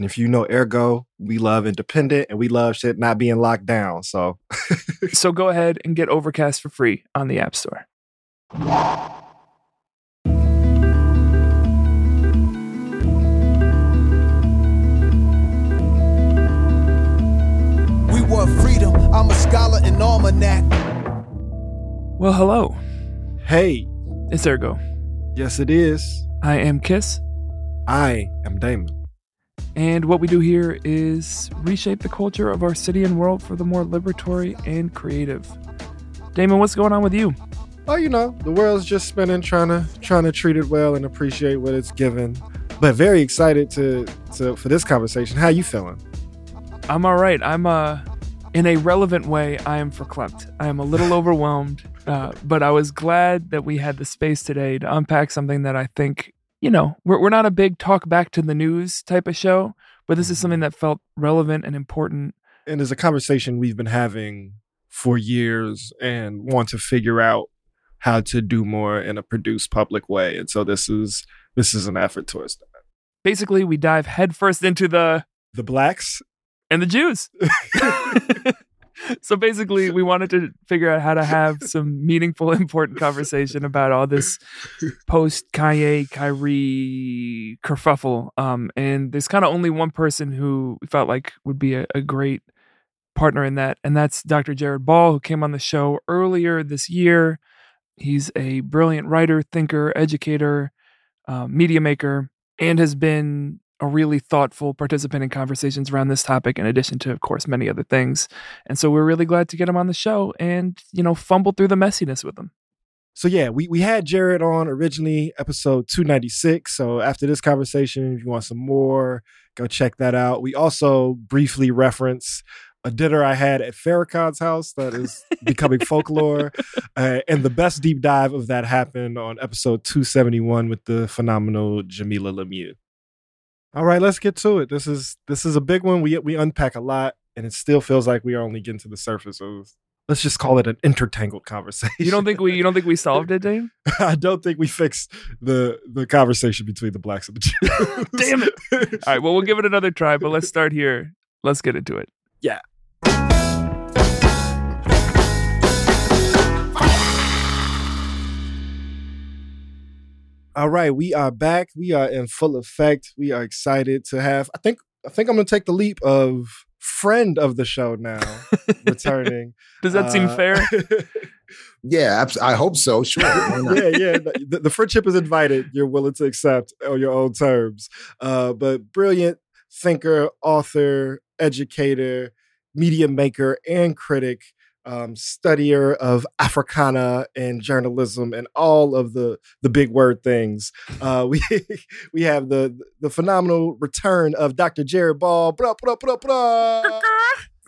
And if you know AirGo, we love independent and we love shit not being locked down. So So go ahead and get Overcast for free on the App Store. We want freedom. I'm a scholar in almanac. Well, hello. hey, It's AirGo. yes it is. I am Kiss, I am Damon. And what we do here is reshape the culture of our city and world for the more liberatory and creative. Damon, what's going on with you? Oh, you know, the world's just spinning, trying to trying to treat it well and appreciate what it's given. But very excited to to for this conversation. How you feeling? I'm all right. I'm uh in a relevant way, I am verklempt. I am a little overwhelmed, uh, but I was glad that we had the space today to unpack something that I think, you know, we're, we're not a big talk back to the news type of show, but this is mm-hmm. something that felt relevant and important. And it's a conversation we've been having for years and want to figure out how to do more in a produced public way. And so this is this is an effort towards that. Basically, we dive headfirst into the The blacks and the Jews. so basically, we wanted to figure out how to have some meaningful, important conversation about all this post Kanye, Kyrie kerfuffle. Um, and there's kind of only one person who we felt like would be a, a great partner in that, and that's Dr. Jared Ball, who came on the show earlier this year. He's a brilliant writer, thinker, educator, uh, media maker, and has been a really thoughtful participant in conversations around this topic, in addition to, of course, many other things. And so we're really glad to get him on the show and, you know, fumble through the messiness with him. So yeah, we we had Jared on originally episode 296. So after this conversation, if you want some more, go check that out. We also briefly reference a dinner I had at Farrakhan's house that is becoming folklore. Uh, and the best deep dive of that happened on episode 271 with the phenomenal Jamila Lemieux. All right, let's get to it. This is this is a big one. We we unpack a lot, and it still feels like we are only getting to the surface of let's just call it an intertangled conversation. You don't think we you don't think we solved it, Dave? I don't think we fixed the the conversation between the blacks and the Jews. Damn it. All right, well we'll give it another try, but let's start here. Let's get into it. Yeah. All right, we are back. We are in full effect. We are excited to have. I think. I think I'm going to take the leap of friend of the show now returning. Does that seem Uh, fair? Yeah, abs- I hope so. Sure. yeah, yeah. The, the friendship is invited. You're willing to accept on your own terms. Uh, but brilliant thinker, author, educator, media maker, and critic, um, studier of Africana and journalism and all of the the big word things. Uh, we we have the the phenomenal return of Dr. Jared Ball. Blah, blah, blah, blah.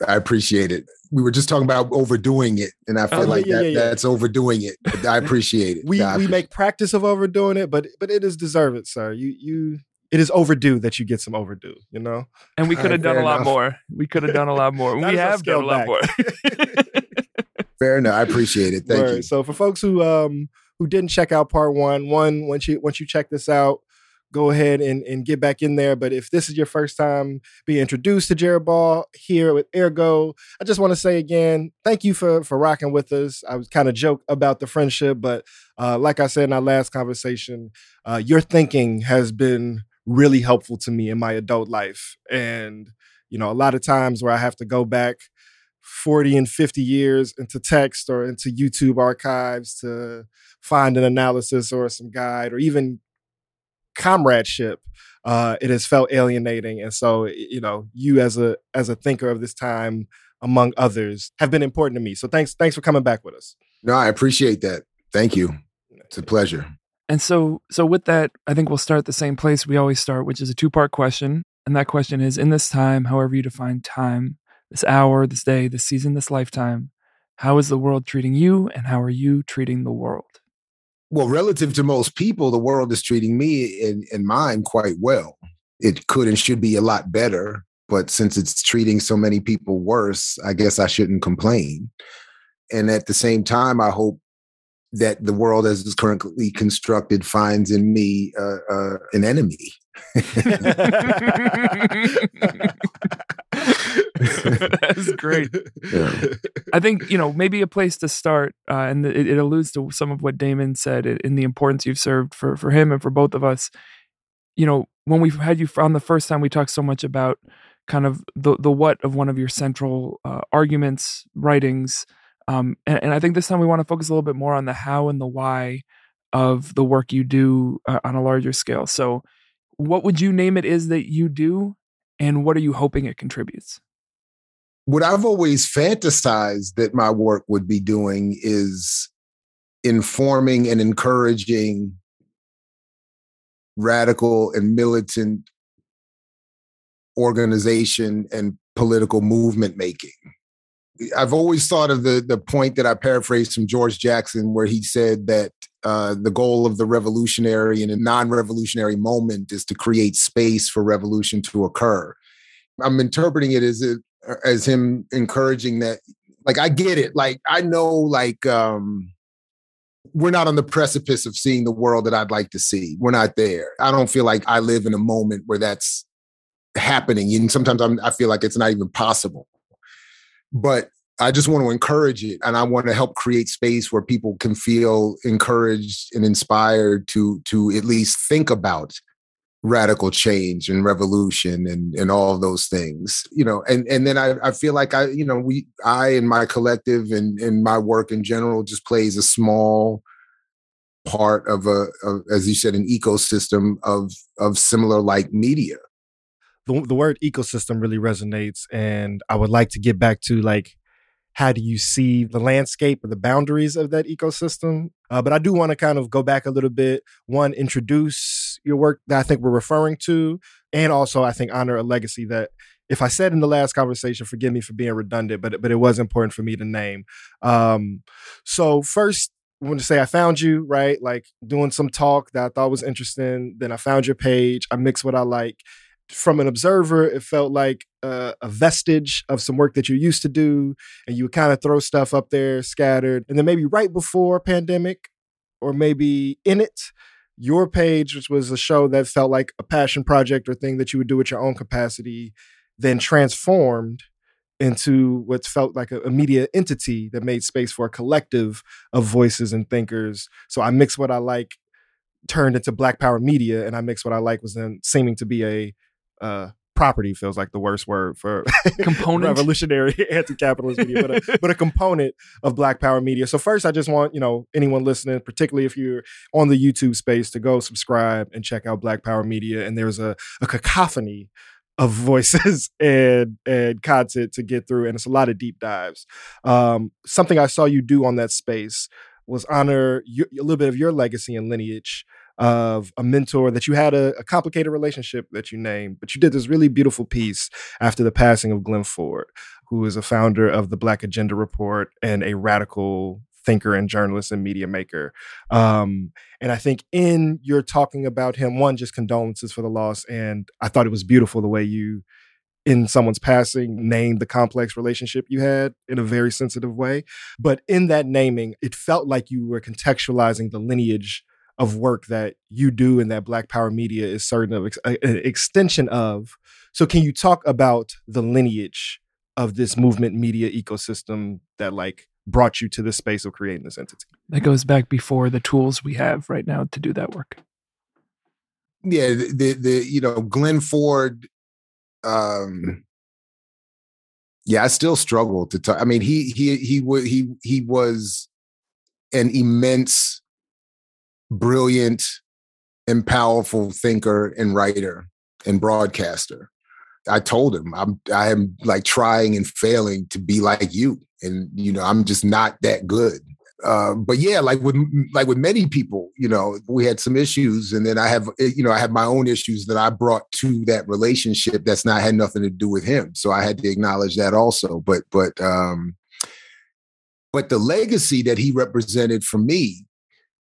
I appreciate it. We were just talking about overdoing it, and I feel Oh, like yeah, that, yeah, yeah. that's overdoing it. I appreciate it. we Yeah, I we make practice of overdoing it, but but it is deserved, sir. You you it is overdue that you get some overdue. You know. And we could have right, done a fair lot enough. more. We could have done a lot more. We have done a lot back. more. Fair enough. I appreciate it. Thank Word. you. So for folks who um who didn't check out part one, one once you once you check this out, go ahead and and get back in there. But if this is your first time being introduced to Jared Ball here with AirGo, I just want to say again, thank you for for rocking with us. I was kind of joke about the friendship, but uh, like I said in our last conversation, uh, your thinking has been really helpful to me in my adult life, and you know a lot of times where I have to go back 40 and 50 years into text or into YouTube archives to find an analysis or some guide or even comradeship uh, it has felt alienating and so you know you as a as a thinker of this time among others have been important to me so thanks thanks for coming back with us No, I appreciate that. Thank you. It's a pleasure. And so, so with that, I think we'll start at the same place we always start, which is a two-part question. And that question is: In this time, however you define time, this hour, this day, this season, this lifetime. How is the world treating you, and how are you treating the world? Well, relative to most people, the world is treating me and, and mine quite well. It could and should be a lot better, but since it's treating so many people worse, I guess I shouldn't complain. And at the same time, I hope that the world as it's currently constructed finds in me uh, uh, an enemy. That's great. Yeah. I think you know maybe a place to start, uh, and it, it alludes to some of what Damon said in the importance you've served for for him and for both of us. You know, when we had you on the first time, we talked so much about kind of the the what of one of your central uh, arguments, writings, um, and, and I think this time we want to focus a little bit more on the how and the why of the work you do uh, on a larger scale. So, what would you name it is that you do, and what are you hoping it contributes? What I've always fantasized that my work would be doing is informing and encouraging radical and militant organization and political movement making. I've always thought of the the point that I paraphrased from George Jackson, where he said that uh, the goal of the revolutionary and a non-revolutionary moment is to create space for revolution to occur. I'm interpreting it as a, as him encouraging that like i get it like i know like um we're not on the precipice of seeing the world that i'd like to see. We're not there. I don't feel like i live in a moment where that's happening and sometimes I'm, i feel like it's not even possible. But i just want to encourage it and i want to help create space where people can feel encouraged and inspired to to at least think about radical change and revolution and and all those things you know and and then i i feel like i you know we i and my collective and and my work in general just plays a small part of a of, as you said an ecosystem of of similar like media. The, the word ecosystem really resonates and i would like to get back to like how do you see the landscape or the boundaries of that ecosystem? Uh, but I do want to kind of go back a little bit. One, introduce your work that I think we're referring to, and also I think honor a legacy that, if I said in the last conversation, forgive me for being redundant, but but it was important for me to name. Um, so first, I want to say I found you right, like doing some talk that I thought was interesting. Then I found your page. I mixed what I like, from an observer, it felt like uh, a vestige of some work that you used to do, and you would kind of throw stuff up there scattered. And then maybe right before pandemic, or maybe in it, your page, which was a show that felt like a passion project or thing that you would do at your own capacity, then transformed into what felt like a, a, media entity that made space for a collective of voices and thinkers. So I mixed what I like, turned into Black Power Media, and I mixed what I like was then seeming to be a uh, property feels like the worst word for component revolutionary anti-capitalist media, but a, but a component of Black Power media. So first, I just want you know anyone listening, particularly if you're on the YouTube space, to go subscribe and check out Black Power Media. And there's a, a cacophony of voices and and content to get through, and it's a lot of deep dives. Um, something I saw you do on that space was honor your, a little bit of your legacy and lineage of a mentor that you had a, a, complicated relationship that you named, but you did this really beautiful piece after the passing of Glen Ford, who is a founder of the Black Agenda Report and a radical thinker and journalist and media maker. Um, and I think in your talking about him, one, just condolences for the loss. And I thought it was beautiful the way you in someone's passing named the complex relationship you had in a very sensitive way. But in that naming, it felt like you were contextualizing the lineage of work that you do and that Black Power Media is certain of an extension of. So, can you talk about the lineage of this movement media ecosystem that like brought you to the space of creating this entity? That goes back before the tools we have right now to do that work. Yeah, the the, the you know Glen Ford. Um, yeah, I still struggle to talk. I mean, he he he he he was an immense brilliant and powerful thinker and writer and broadcaster. I told him I'm I am like trying and failing to be like you. And you know, I'm just not that good. uh, but yeah, like with like with many people, you know, we had some issues, and then I have eh, you know I have my own issues that I brought to that relationship that's not had nothing to do with him. So I had to acknowledge that also. But but um, but the legacy that he represented for me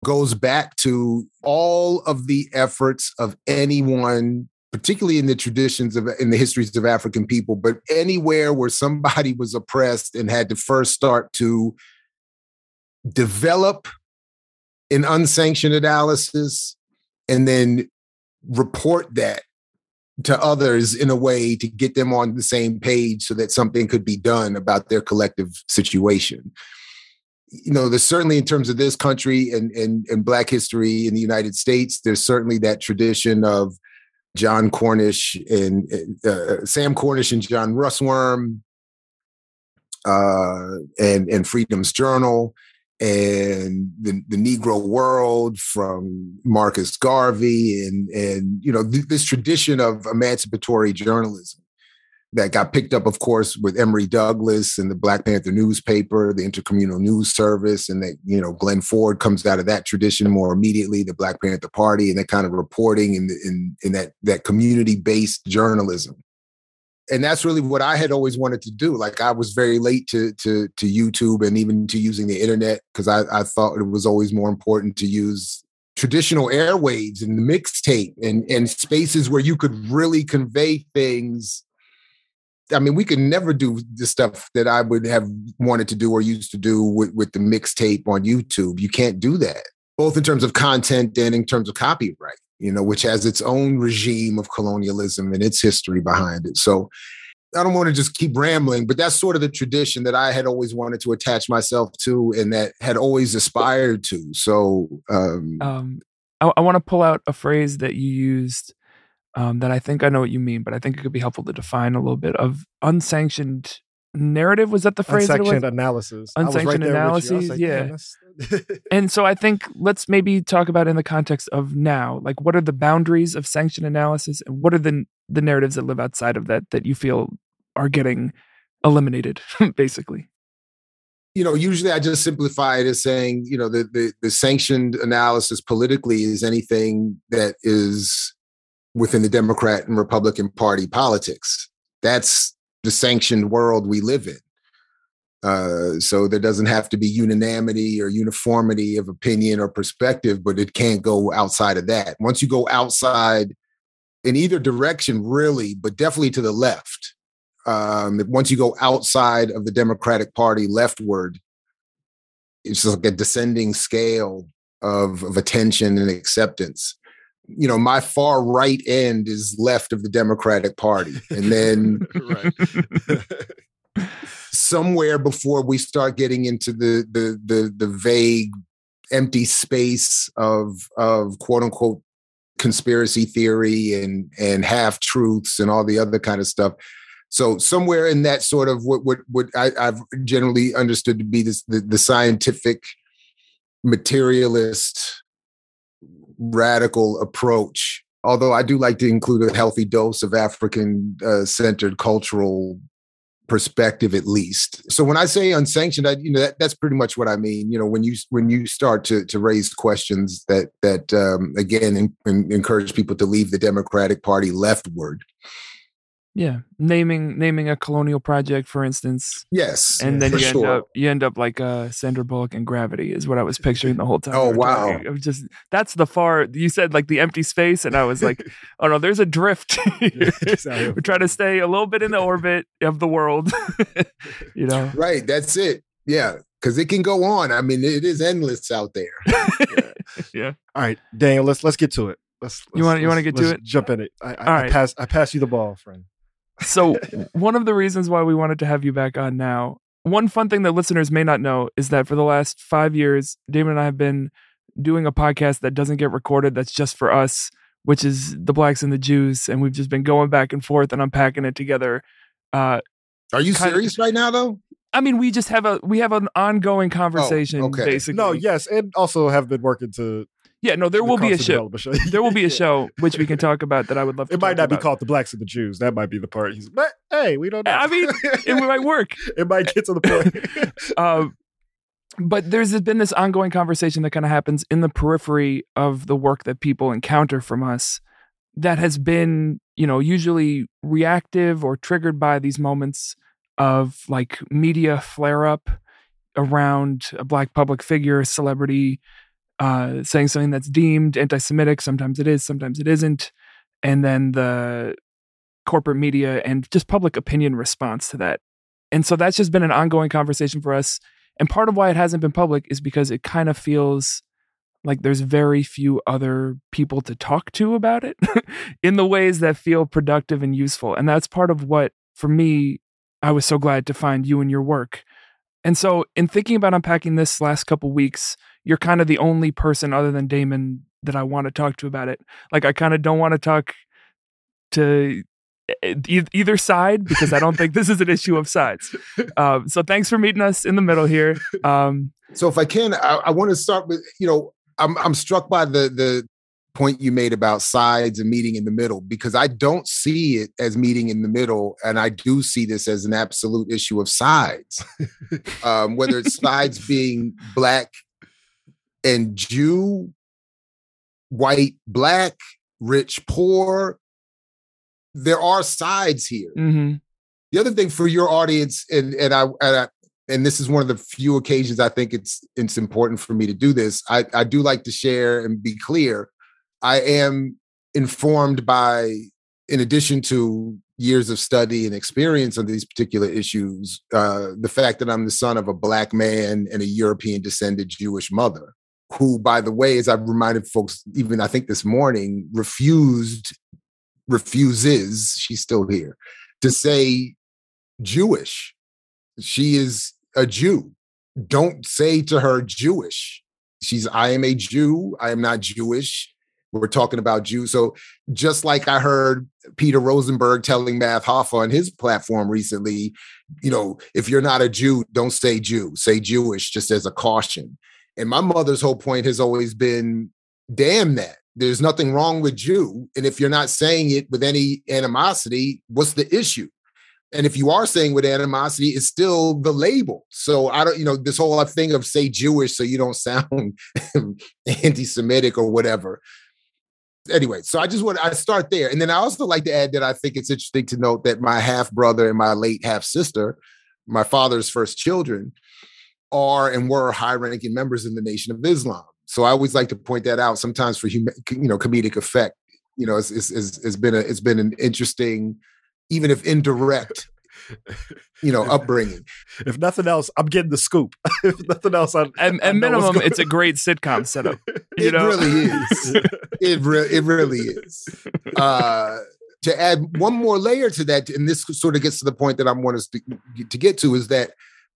goes back to all of the efforts of anyone particularly in the traditions of in the histories of african people but anywhere where somebody was oppressed and had to first start to develop an unsanctioned analysis and then report that to others in a way to get them on the same page so that something could be done about their collective situation you know there's certainly in terms of this country and, and and black history in the united states there's certainly that tradition of john cornish and uh, sam cornish and john russwurm uh, and and freedom's journal and the, the Negro world from Marcus Garvey and and you know th- this tradition of emancipatory journalism that got picked up, of course, with Emory Douglas and the Black Panther newspaper, the Intercommunal News Service, and that you know Glen Ford comes out of that tradition more immediately, the Black Panther Party, and that kind of reporting in in in that that community based journalism and that's really what I had always wanted to do. Like I was very late to to to YouTube and even to using the internet because I, I thought it was always more important to use traditional airwaves and the mixtape and and spaces where you could really convey things. I mean, we could never do the stuff that I would have wanted to do or used to do with, with the mixtape on YouTube. You can't do that, both in terms of content and in terms of copyright you know, which has its own regime of colonialism and its history behind it. So I don't want to just keep rambling, but that's sort of the tradition that I had always wanted to attach myself to and that had always aspired to. So um, um I, I want to pull out a phrase that you used um, that I think I know what you mean, but I think it could be helpful to define a little bit of unsanctioned narrative. Was that the phrase? Unsanctioned analysis. Unsanctioned right analysis. Like, yeah. and so I think let's maybe talk about in the context of now. Like, what are the boundaries of sanctioned analysis, and what are the the narratives that live outside of that that you feel are getting eliminated, basically? You know, usually I just simplify it as saying, you know, the, the the sanctioned analysis politically is anything that is within the Democrat and Republican Party politics. That's the sanctioned world we live in. Uh, so there doesn't have to be unanimity or uniformity of opinion or perspective, but it can't go outside of that. Once you go outside in either direction, really, but definitely to the left, um, once you go outside of the Democratic Party leftward, it's like a descending scale of, of attention and acceptance you know, my far right end is left of the Democratic Party. And then somewhere before we start getting into the the the the vague empty space of of quote unquote conspiracy theory and and half truths and all the other kind of stuff. So somewhere in that sort of what what what I, have generally understood to be this the, the scientific materialist radical approach. Although I do like to include a healthy dose of African uh, centered cultural perspective at least so when i say unsanctioned I, you know that, that's pretty much what i mean you know when you when you start to to raise questions that that um, again in, in, encourage people to leave the democratic party leftward yeah, naming naming a colonial project, for instance. Yes, and then you sure. end up you end up like uh, Sandra Bullock and Gravity is what I was picturing the whole time. Oh wow! It was just that's the far you said like the empty space, and I was like, oh no, there's a drift. We're trying to stay a little bit in the orbit of the world. you know, right? That's it. Yeah, because it can go on. I mean, it is endless out there. yeah. yeah. All right, Daniel. Let's let's get to it. Let's, let's you want you want to get to it? Jump in it. I, I, I pass I pass you the ball, friend so one of the reasons why we wanted to have you back on now one fun thing that listeners may not know is that for the last five years damon and i have been doing a podcast that doesn't get recorded that's just for us which is the blacks and the jews and we've just been going back and forth and unpacking it together uh, are you serious of, right now though I mean, we just have a we have an ongoing conversation, oh, okay. basically. No, yes, and also have been working to yeah, no, there will be a show. show. there will be a show which we can talk about that I would love. To. It might not about. be called the blacks and the Jews. That might be the part. He's, but hey, we don't know. I mean, it might work. it might get to the point. um, but there's been this ongoing conversation that kind of happens in the periphery of the work that people encounter from us that has been, you know, usually reactive or triggered by these moments of like media flare up around a black public figure, celebrity, uh, saying something that's deemed anti Semitic. Sometimes it is, sometimes it isn't. And then the corporate media and just public opinion response to that. And so that's just been an ongoing conversation for us. And part of why it hasn't been public is because it kind of feels like there's very few other people to talk to about it in the ways that feel productive and useful. And that's part of what, for me, I was so glad to find you and your work. And so, in thinking about unpacking this last couple weeks, you're kind of the only person other than Damon that I want to talk to about it. Like, I kind of don't want to talk to either side because I don't think this is an issue of sides. Um, so, thanks for meeting us in the middle here. Um, so, if I can, I, I want to start with you know I'm I'm struck by the the point you made about sides and meeting in the middle because I don't see it as meeting in the middle, and I do see this as an absolute issue of sides. um, whether it's sides being black and Jew, white, black, rich, poor, there are sides here. Mm-hmm. The other thing for your audience, and and I, and I and this is one of the few occasions I think it's it's important for me to do this. I, I do like to share and be clear. I am informed by, in addition to years of study and experience on these particular issues, uh, the fact that I'm the son of a black man and a European descended Jewish mother, who, by the way, as I've reminded folks, even I think this morning, refused, refuses, she's still here, to say Jewish. She is a Jew. Don't say to her Jewish. She's, I am a Jew. I am not Jewish. We're talking about Jews. So just like I heard Peter Rosenberg telling Math Hoffa on his platform recently, you know, if you're not a Jew, don't say Jew, say Jewish, just as a caution. And my mother's whole point has always been, damn that. There's nothing wrong with you. And if you're not saying it with any animosity, what's the issue? and if you are saying with animosity, it's still the label. So I don't, you know, this whole uh, thing of say Jewish so you don't sound anti-Semitic or whatever. Anyway, so I just want I start there, and then I also like to add that I think it's interesting to note that my half brother and my late half sister, my father's first children, are and were high-ranking members in the Nation of Islam. So I always like to point that out. Sometimes for you know comedic effect, you know, it's, it's, it's, it's been a it's been an interesting even if indirect you know upbringing if nothing else i'm getting the scoop if nothing else I'm, and, at minimum it's a great sitcom setup it know? really is it, re- it really is uh, to add one more layer to that and this sort of gets to the point that i want us to, to get to is that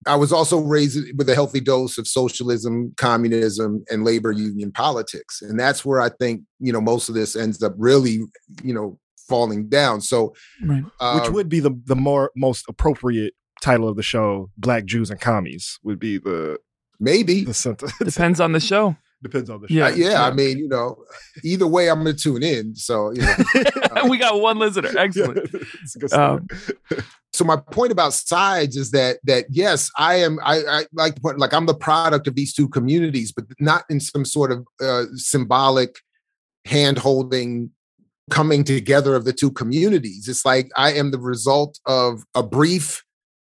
I was also raised with a healthy dose of socialism, communism, and labor union politics. And that's where I think, you know, most of this ends up really, you know, falling down. So, right. uh, which would be the the more most appropriate title of the show? Black Jews and commies would be the maybe the sentence. Depends on the show. Depends on the show. Yeah, yeah, yeah. I mean, you know, either way, I'm going to tune in. So, you know, uh, we got one listener. Excellent. Yeah, um, so my point about sides is that that yes, I am. I, I like to point like I'm the product of these two communities, but not in some sort of uh, symbolic hand holding coming together of the two communities. It's like I am the result of a brief,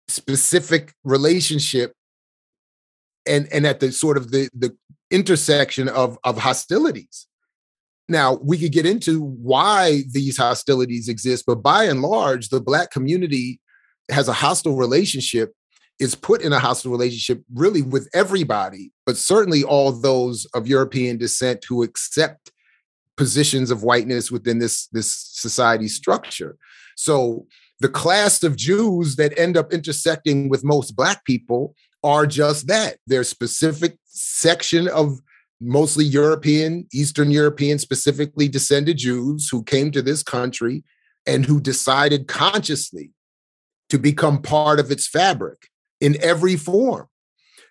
specific relationship and and at the sort of the the intersection of of hostilities. Now, we could get into why these hostilities exist, but by and large, the black community has a hostile relationship is put in a hostile relationship really with everybody, but certainly all those of European descent who accept positions of whiteness within this this society structure. So the class of Jews that end up intersecting with most black people are just that. They're specific section of mostly European, Eastern European, specifically descended Jews who came to this country and who decided consciously to become part of its fabric in every form.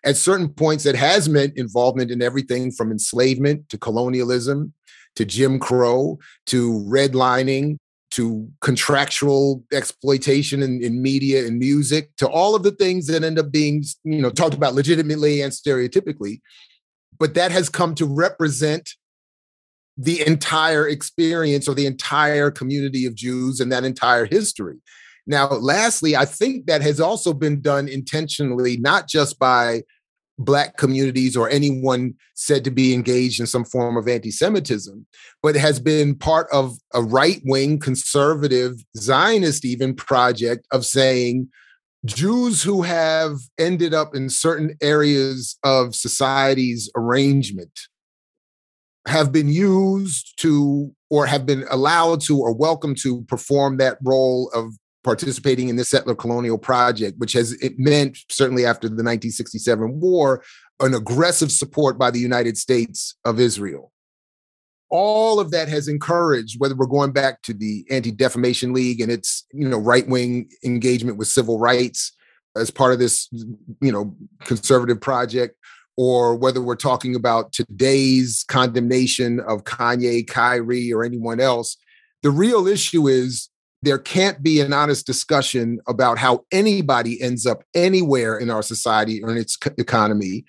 At certain points, it has meant involvement in everything from enslavement to colonialism to Jim Crow to redlining to contractual exploitation in, in, media and music to all of the things that end up being you know talked about legitimately and stereotypically but that has come to represent the entire experience or the entire community of Jews and that entire history. Now, lastly, I think that has also been done intentionally, not just by Black communities or anyone said to be engaged in some form of anti Semitism, but has been part of a right wing, conservative, Zionist even project of saying Jews who have ended up in certain areas of society's arrangement have been used to or have been allowed to or welcome to perform that role of participating in the settler colonial project, which has it meant certainly after the 1967 war, an aggressive support by the United States of Israel. All of that has encouraged, whether we're going back to the Anti-Defamation League and its, you know, right-wing engagement with civil rights as part of this, you know, conservative project, or whether we're talking about today's condemnation of Kanye, Kyrie, or anyone else, the real issue is there can't be an honest discussion about how anybody ends up anywhere in our society or in its economy.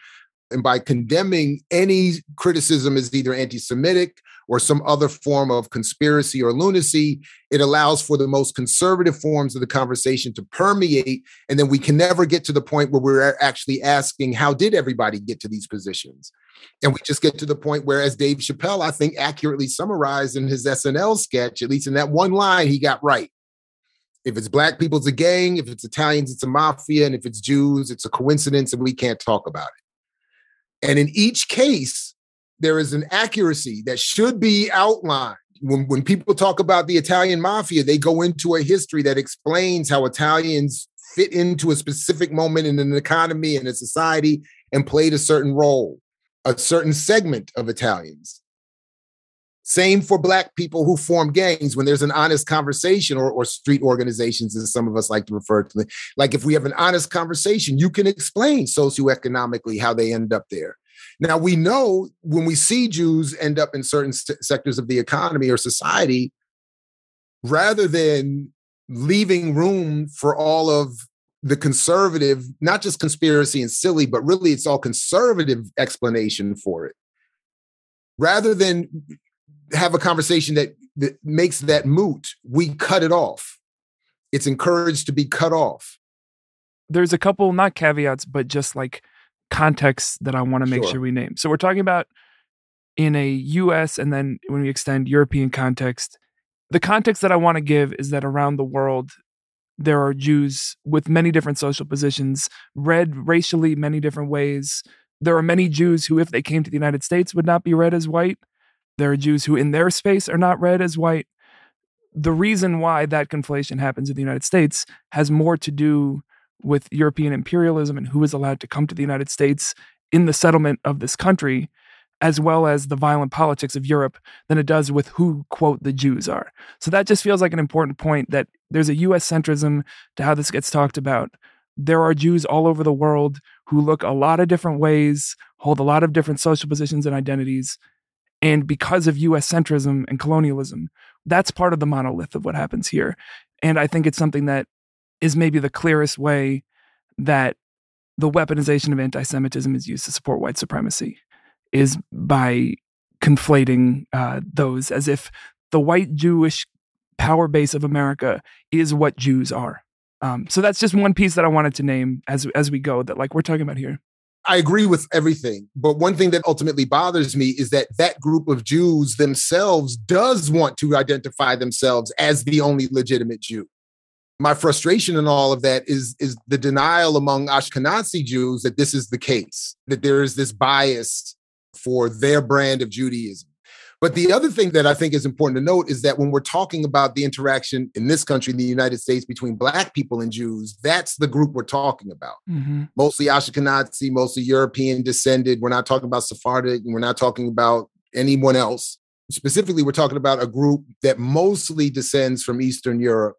And by condemning any criticism as either anti Semitic or some other form of conspiracy or lunacy, it allows for the most conservative forms of the conversation to permeate. And then we can never get to the point where we're actually asking, how did everybody get to these positions? And we just get to the point where, as Dave Chappelle, I think, accurately summarized in his SNL sketch, at least in that one line, he got right. If it's black people, it's a gang. If it's Italians, it's a mafia. And if it's Jews, it's a coincidence and we can't talk about it. And in each case, there is an accuracy that should be outlined. When, when people talk about the Italian mafia, they go into a history that explains how Italians fit into a specific moment in an economy and a society and played a certain role, a certain segment of Italians. Same for Black people who form gangs when there's an honest conversation or, or street organizations, as some of us like to refer to them. Like if we have an honest conversation, you can explain socioeconomically how they end up there. Now, we know when we see Jews end up in certain st- sectors of the economy or society, rather than leaving room for all of the conservative, not just conspiracy and silly, but really it's all conservative explanation for it. Rather than have a conversation that, that makes that moot, we cut it off. It's encouraged to be cut off. There's a couple, not caveats, but just like context that I want to make sure. sure we name. So we're talking about in a US and then when we extend European context, the context that I want to give is that around the world, there are Jews with many different social positions, read racially many different ways. There are many Jews who, if they came to the United States, would not be read as white. There are Jews who, in their space, are not read as white. The reason why that conflation happens in the United States has more to do with European imperialism and who is allowed to come to the United States in the settlement of this country, as well as the violent politics of Europe, than it does with who, quote, the Jews are. So that just feels like an important point that there's a US centrism to how this gets talked about. There are Jews all over the world who look a lot of different ways, hold a lot of different social positions and identities. And because of US centrism and colonialism, that's part of the monolith of what happens here. And I think it's something that is maybe the clearest way that the weaponization of anti-Semitism is used to support white supremacy is by conflating uh, those as if the white Jewish power base of America is what Jews are. Um, so that's just one piece that I wanted to name as as we go that like we're talking about here. I agree with everything, but one thing that ultimately bothers me is that that group of Jews themselves does want to identify themselves as the only legitimate Jew my frustration in all of that is is the denial among Ashkenazi Jews that this is the case, that there is this bias for their brand of Judaism. But the other thing that I think is important to note is that when we're talking about the interaction in this country, in the United States, between Black people and Jews, that's the group we're talking about. Mm-hmm. Mostly Ashkenazi, mostly European descended. We're not talking about Sephardic, and we're not talking about anyone else. Specifically, we're talking about a group that mostly descends from Eastern Europe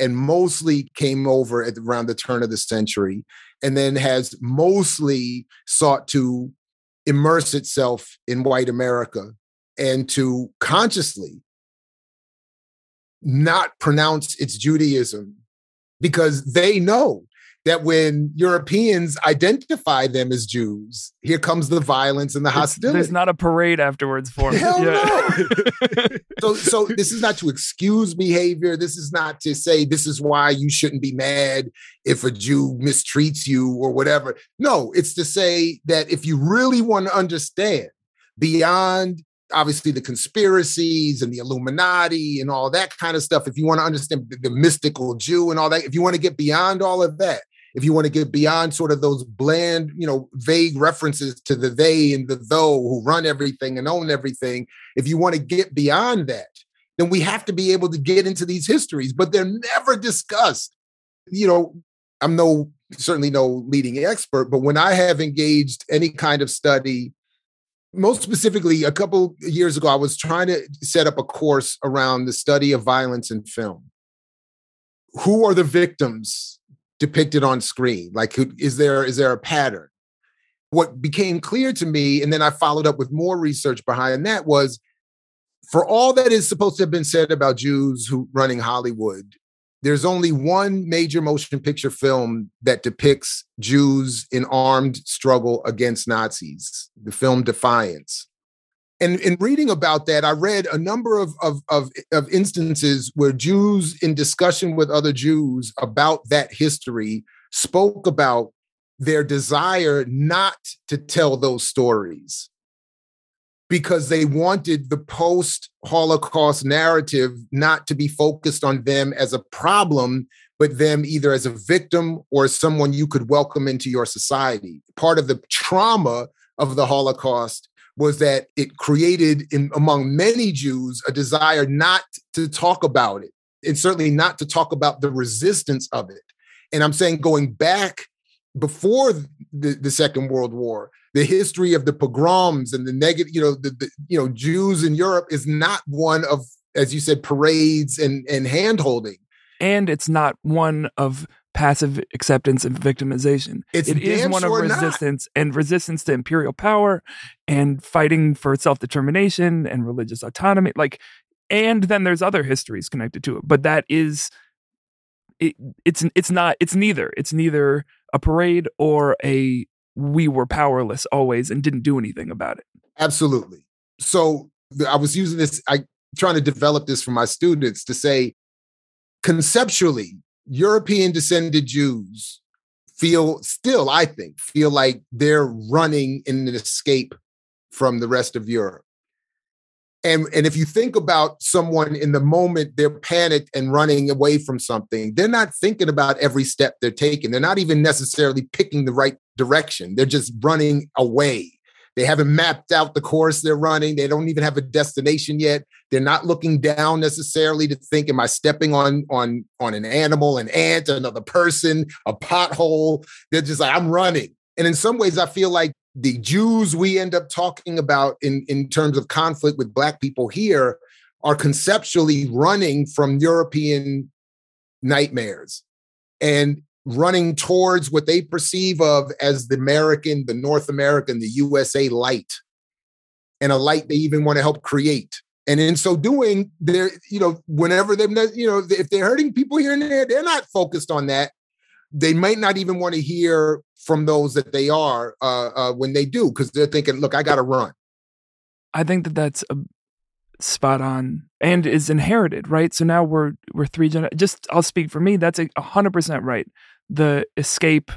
and mostly came over at around the turn of the century and then has mostly sought to immerse itself in white America and to consciously not pronounce it's Judaism because they know that when Europeans identify them as Jews, here comes the violence and the hostility. There's not a parade afterwards for them. Hell no. so, so this is not to excuse behavior. This is not to say this is why you shouldn't be mad if a Jew mistreats you or whatever. No, it's to say that if you really want to understand beyond obviously the conspiracies and the Illuminati and all that kind of stuff, if you want to understand the mystical Jew and all that, if you want to get beyond all of that, if you want to get beyond sort of those bland, you know, vague references to the they and the though who run everything and own everything, if you want to get beyond that, then we have to be able to get into these histories, but they're never discussed. You know, I'm no certainly no leading expert, but when I have engaged any kind of study, most specifically, a couple years ago, I was trying to set up a course around the study of violence in film. Who are the victims depicted on screen? Like, is there is there a pattern? What became clear to me, and then I followed up with more research behind that, was for all that is supposed to have been said about Jews who running Hollywood, there's only one major motion picture film that depicts Jews in armed struggle against Nazis, the film Defiance. And in reading about that, I read a number of, of, of, of, instances where Jews, in discussion with other Jews about that history, spoke about their desire not to tell those stories because they wanted the post Holocaust narrative not to be focused on them as a problem, but them either as a victim or someone you could welcome into your society. Part of the trauma of the Holocaust was that it created in, among many Jews a desire not to talk about it, and certainly not to talk about the resistance of it. And I'm saying going back before the, the Second World War, the history of the pogroms and the negative, you know, the, the, you know Jews in Europe is not one of, as you said, parades and and hand holding. And it's not one of passive acceptance and victimization. It's it is one sure of resistance not. and resistance to imperial power and fighting for self determination and religious autonomy. Like, and then there's other histories connected to it, but that is. It, it's it's not it's neither it's neither a parade or a we were powerless always and didn't do anything about it. Absolutely. So I was using this, I trying to develop this for my students to say conceptually, European descended Jews feel still, I think, feel like they're running in an escape from the rest of Europe. And, and if you think about someone in the moment they're panicked and running away from something, they're not thinking about every step they're taking. They're not even necessarily picking the right direction. They're just running away. They haven't mapped out the course they're running. They don't even have a destination yet. They're not looking down necessarily to think, am I stepping on on on an animal, an ant, another person, a pothole? They're just like, I'm running. And in some ways, I feel like the Jews we end up talking about in, in terms of conflict with Black people here are conceptually running from European nightmares and running towards what they perceive of as the American, the North American, the USA light, and a light they even want to help create. And in so doing, they're, you know, whenever they're, you know, if they're hurting people here and there, they're not focused on that they might not even want to hear from those that they are uh, uh, when they do because they're thinking, "Look, I got to run." I think that that's a spot on and is inherited, right? So now we're we're three gen. Just I'll speak for me. That's a hundred percent right. The escape,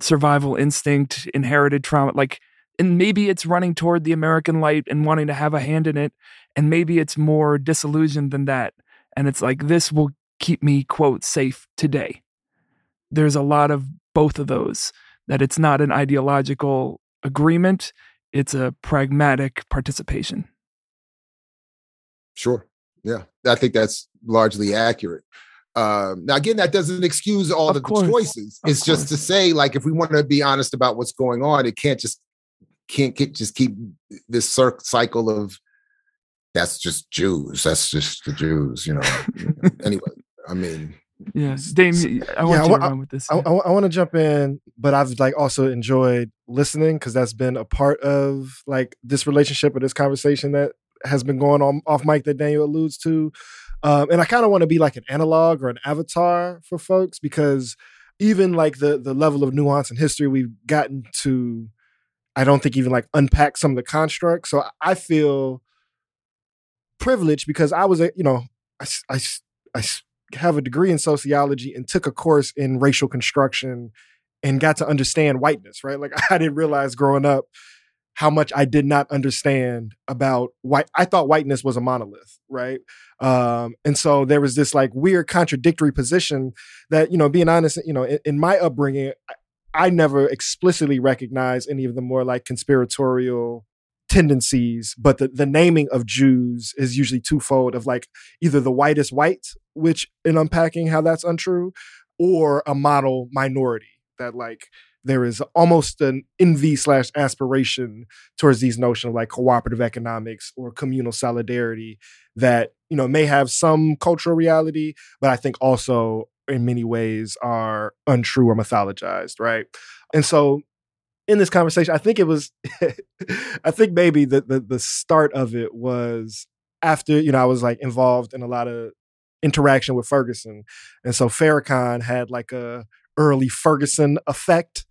survival instinct, inherited trauma, like, and maybe it's running toward the American light and wanting to have a hand in it, and maybe it's more disillusioned than that, and it's like this will keep me quote safe today there's a lot of both of those, that it's not an ideological agreement, it's a pragmatic participation. Sure. Yeah. I think that's largely accurate. Um, now, again, that doesn't excuse all of, of the choices. Of it's course. just to say, like, if we want to be honest about what's going on, it can't just can't get, just keep this cycle of that's just Jews. That's just the Jews, you know. anyway, I mean, yeah, Dame, I want yeah, you to run with this. I, I, I want to jump in, but I've like also enjoyed listening because that's been a part of like this relationship or this conversation that has been going on off mic that Daniel alludes to. Um, and I kind of want to be like an analog or an avatar for folks because even like the the level of nuance and history we've gotten to, I don't think even like unpack some of the constructs. So I feel privileged because I was a you know I, I, I have a degree in sociology and took a course in racial construction and got to understand whiteness, right? Like I didn't realize growing up how much I did not understand about white. I thought whiteness was a monolith, right? Um, and so there was this like weird contradictory position that, you know, being honest, you know, in, in my upbringing, I, I never explicitly recognized any of the more like conspiratorial tendencies, but the, the naming of Jews is usually twofold of like either the whitest white, which in unpacking how that's untrue, or a model minority that like there is almost an envy slash aspiration towards these notion of like cooperative economics or communal solidarity that you know may have some cultural reality but i think also in many ways are untrue or mythologized right? And so in this conversation i think it was i think maybe the, the the start of it was after you know i was like involved in a lot of interaction with ferguson. And so farrakhan had like a early Ferguson effect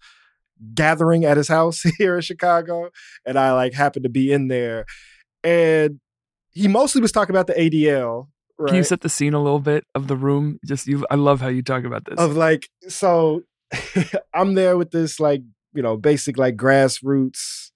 gathering at his house here in Chicago. And I like happened to be in there. And he mostly was talking about the ADL. Right? Can you set the scene a little bit of the room? Just you I love how you talk about this. Of like, so I'm there with this like, you know, basic like grassroots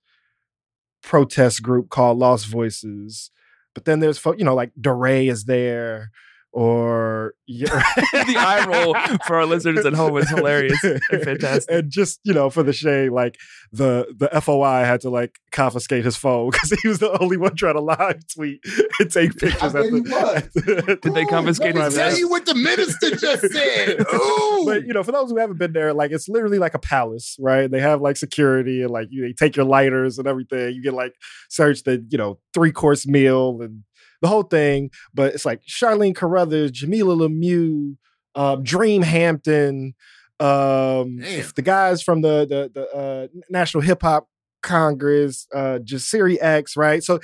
protest group called Lost Voices. But then there's, you know, like DeRay is there or yeah. the eye roll for our listeners at home is hilarious and fantastic. And just you know, for the shade, like the the FOI had to like confiscate his phone because he was the only one trying to live tweet and take pictures. At the, Did they confiscate his? Tell you what the minister just said. Ooh. But you know, for those who haven't been there, like it's literally like a palace, right? They have like security and like you they take your lighters and everything. You get like searched the you know three course meal and the whole thing. But it's like Charlene Carruthers, Jamilah Lemieux, um, Dream Hampton, um, the guys from the the, the uh, National Hip Hop Congress, uh, Jasiri X, right? So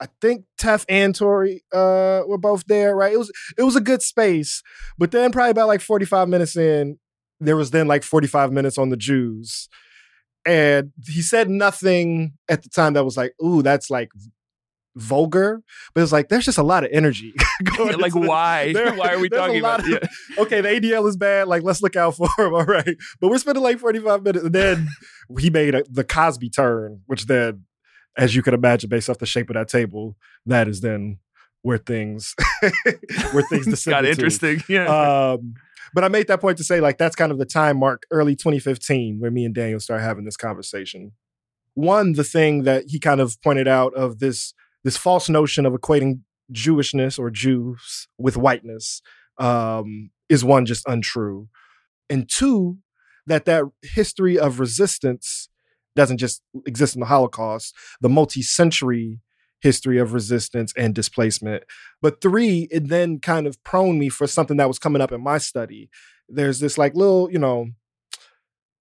I think Tef and Tory uh, were both there, right? It was it was a good space, but then probably about like forty five minutes in, there was then like forty five minutes on the Jews, and he said nothing at the time that was like, "Ooh, that's like vulgar, but it's like there's just a lot of energy. going like why? There, why are we talking about? Of, yeah. Okay, the ADL is bad. Like let's look out for him. All right, but we're spending like 45 minutes, and then he made a, the Cosby turn, which then, as you can imagine, based off the shape of that table, that is then where things where things got interesting. To. Yeah. Um, but I made that point to say like that's kind of the time mark, early 2015, where me and Daniel start having this conversation. One, the thing that he kind of pointed out of this this false notion of equating Jewishness or Jews with whiteness um, is one just untrue, and two that that history of resistance doesn't just exist in the Holocaust, the multi-century history of resistance and displacement. But three, it then kind of prone me for something that was coming up in my study. There's this like little, you know,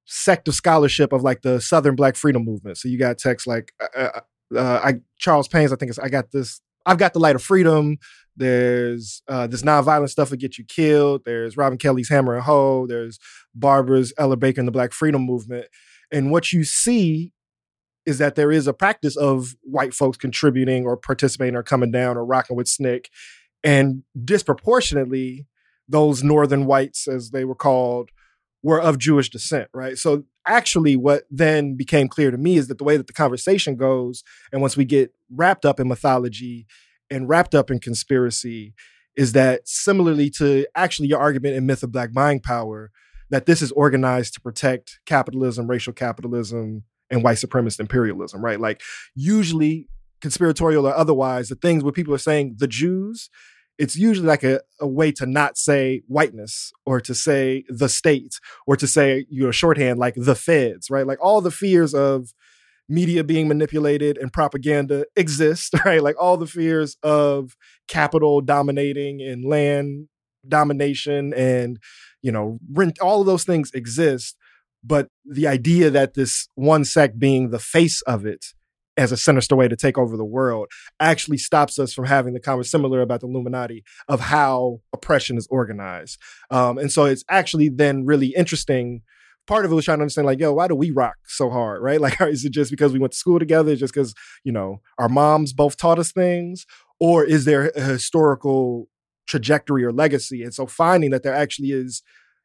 sect of scholarship of like the Southern Black Freedom Movement. So you got texts like uh, uh I Charles Payne's. I think it's I got this. I've got the light of freedom. There's uh, this nonviolent stuff that get you killed. There's Robin Kelley's Hammer and Hoe. There's Barbara's Ella Baker and the Black Freedom Movement. And what you see is that there is a practice of white folks contributing or participating or coming down or rocking with SNCC. And disproportionately, those northern whites, as they were called, were of Jewish descent, right? So actually what then became clear to me is that the way that the conversation goes and once we get wrapped up in mythology and wrapped up in conspiracy is that similarly to actually your argument in myth of black buying power that this is organized to protect capitalism racial capitalism and white supremacist imperialism right like usually conspiratorial or otherwise the things where people are saying the jews it's usually like a, a way to not say whiteness or to say the state or to say you know shorthand like the feds right? Like all the fears of media being manipulated and propaganda exist right? Like all the fears of capital dominating and land domination and you know rent all of those things exist. But the idea that this one sect being the face of it as a sinister way to take over the world actually stops us from having the conversation similar about the Illuminati of how oppression is organized. Um, and so it's actually then really interesting. Part of it was trying to understand, like, yo, why do we rock so hard, right? Like, is it just because we went to school together? Just because, you know, our moms both taught us things? Or is there a historical trajectory or legacy? And so finding that there actually is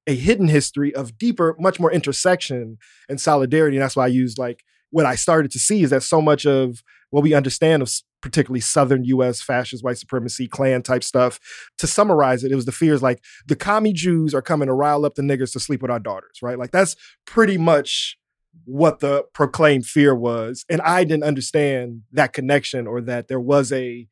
a hidden history of deeper, much more intersection and solidarity. And that's why I use, like what I started to see is that so much of what we understand of particularly Southern US fascist white supremacy, Klan type stuff, to summarize it, it was the fears like the commie Jews are coming to rile up the niggers to sleep with our daughters, right? Like that's pretty much what the proclaimed fear was. And I didn't understand that connection or that there was a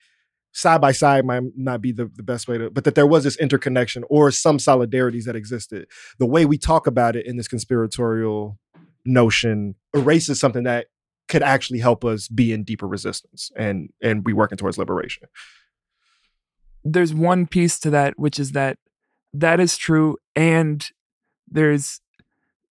side by side might not be the, the best way to, but that there was this interconnection or some solidarities that existed. The way we talk about it in this conspiratorial notion erases something that could actually help us be in deeper resistance and and be working towards liberation. There's one piece to that, which is that that is true, and there's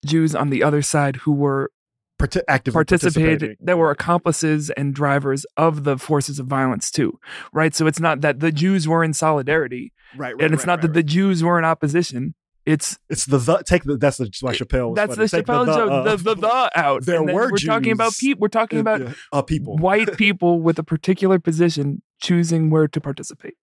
Jews on the other side who were Parti- actively participated that were accomplices and drivers of the forces of violence too right? So it's not that the jews were in solidarity right, right and it's right, not right, that the jews were in opposition it's it's the the take the that's the why Chappelle. was that's the. Take Chappelle the, joke uh, the, the the out There And then were we're talking about people we're talking about yeah, uh, people. white people with a particular position choosing where to participate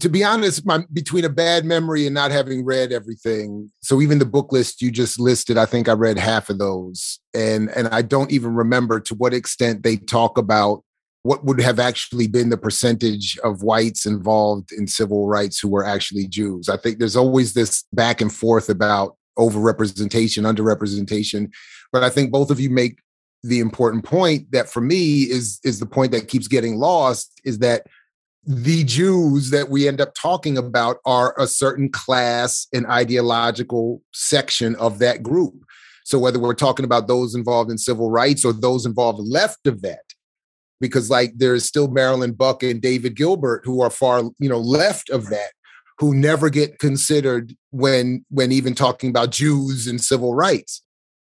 to be honest, my, between a bad memory and not having read everything, so even the book list you just listed, I think I read half of those, and and I don't even remember to what extent they talk about what would have actually been the percentage of whites involved in civil rights who were actually Jews. I think there's always this back and forth about overrepresentation, underrepresentation, but I think both of you make the important point that for me is is the point that keeps getting lost is that the Jews that we end up talking about are a certain class and ideological section of that group. So whether we're talking about those involved in civil rights or those involved left of that, because like there's still Marilyn Buck and David Gilbert who are far, you know, left of that, who never get considered when when even talking about Jews and civil rights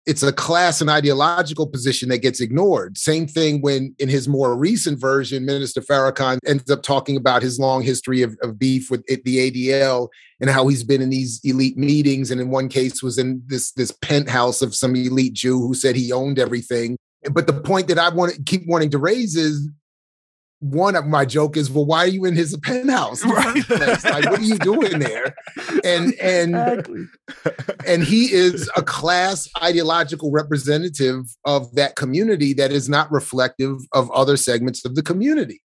it's a class and ideological position that gets ignored. Same thing when, in his more recent version, Minister Farrakhan ends up talking about his long history of, of beef with it, the ADL and how he's been in these elite meetings, and in one case was in this this penthouse of some elite Jew who said he owned everything. But the point that I want to keep wanting to raise is one of my joke is, well, why are you in his penthouse? in the first place? like, what are you doing there? And and and he is a class ideological representative of that community that is not reflective of other segments of the community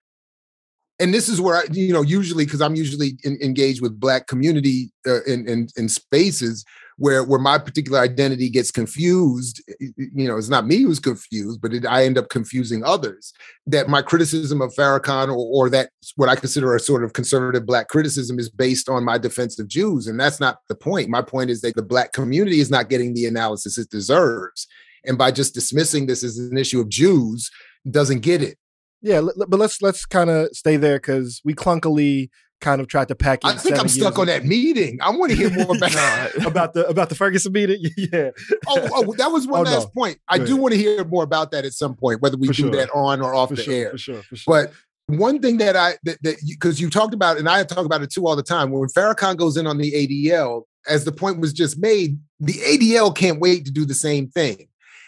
and this is where I, you know, usually because I'm usually in, engaged with Black community uh, in, in in spaces where where my particular identity gets confused. You know, it's not me who's confused, but it, I end up confusing others. That my criticism of Farrakhan or, or that what I consider a sort of conservative Black criticism is based on my defense of Jews, and that's not the point. My point is that the Black community is not getting the analysis it deserves, and by just dismissing this as an issue of Jews, doesn't get it. Yeah, but let's let's kind of stay there because we clunkily kind of tried to pack. in I think I'm stuck years on that meeting. I want to hear more about. about the about the Ferguson meeting. yeah. oh, oh, that was one Oh, last no. point. I Go do ahead. want to hear more about that at some point, whether we For do sure. that on or off for the sure, air. for sure, for sure. But one thing that I that because you talked about, and I talk about it too all the time. When Farrakhan goes in on the ADL, as the point was just made, the ADL can't wait to do the same thing,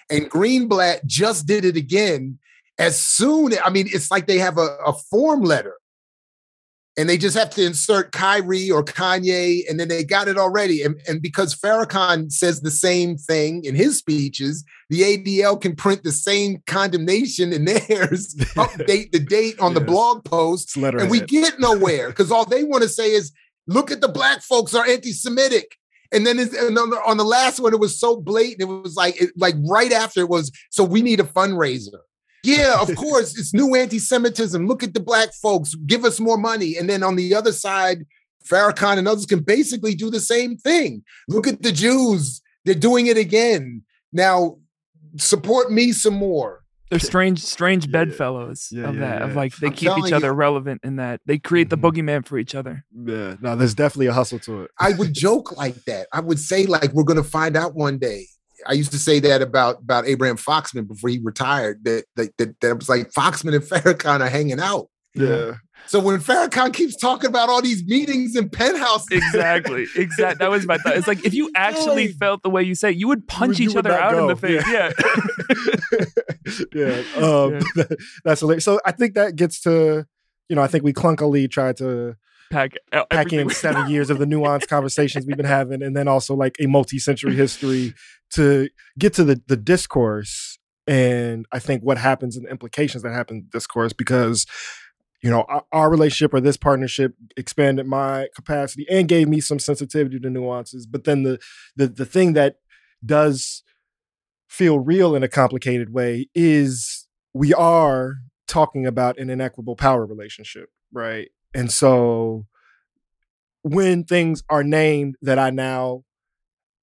and Greenblatt just did it again. As soon, I mean, it's like they have a, a form letter, and they just have to insert Kyrie or Kanye, and then they got it already. And, and because Farrakhan says the same thing in his speeches, the ADL can print the same condemnation in theirs, update the date on the blog post, and we get nowhere because all they want to say is, "Look at the black folks are anti-Semitic." And then it's, and on, the, on the last one, it was so blatant. It was like, it, like right after it was. So we need a fundraiser. Yeah, of course, it's new anti-Semitism. Look at the black folks. Give us more money. And then on the other side, Farrakhan and others can basically do the same thing. Look at the Jews. They're doing it again. Now, support me some more. They're strange, strange Yeah, bedfellows yeah, of yeah, that. Of like they I'm keep each other you. relevant in that they create the Mhm. boogeyman for each other. yeah, no, there's definitely a hustle to it. I would joke like that. I would say, like, we're going to find out one day. I used to say that about about Abraham Foxman before he retired. That that that, that was like Foxman and Farrakhan are hanging out. Yeah. So when Farrakhan keeps talking about all these meetings and penthouse, exactly, exactly. That was my thought. It's like if you actually Doing? felt the way you say, you would punch You each would other not out in the face. Yeah. yeah. Um, that's hilarious. So I think that gets to, you know, I think we clunkily tried to Pack, pack in seven years of the nuanced conversations we've been having, and then also like a multi-century history to get to the the discourse. And I think what happens and the implications that happen in discourse because you know our, our relationship or this partnership expanded my capacity and gave me some sensitivity to nuances. But then the the the thing that does feel real in a complicated way is we are talking about an inequitable power relationship, right? And so when things are named that I now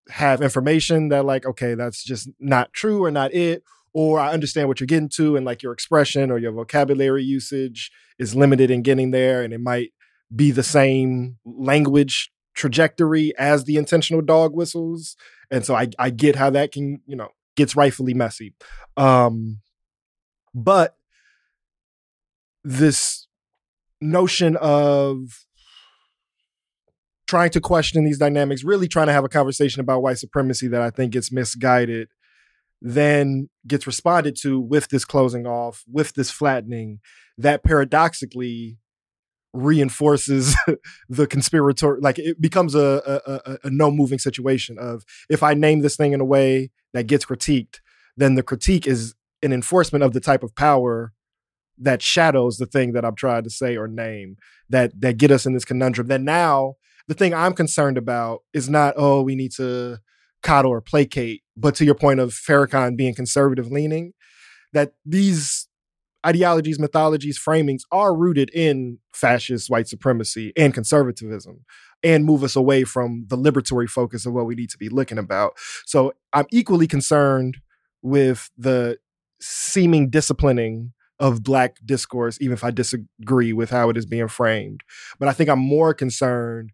have information that like, okay, that's just not true or not it, or I understand what you're getting to and like your expression or your vocabulary usage is limited in getting there and it might be the same language trajectory as the intentional dog whistles. And so I, I get how that can, you know, gets rightfully messy. Um, but this notion of trying to question these dynamics, really trying to have a conversation about white supremacy that I think gets misguided, then gets responded to with this closing off, with this flattening, that paradoxically reinforces the conspirator like it becomes a, a, a, a no moving situation of if i name this thing in a way that gets critiqued then the critique is an enforcement of the type of power that shadows the thing that i'm trying to say or name that that get us in this conundrum that now the thing i'm concerned about is not oh we need to coddle or placate but to your point of Farrakhan being conservative leaning that these ideologies, mythologies, framings are rooted in fascist white supremacy and conservatism and move us away from the liberatory focus of what we need to be looking about. So I'm equally concerned with the seeming disciplining of black discourse, even if I disagree with how it is being framed. But I think I'm more concerned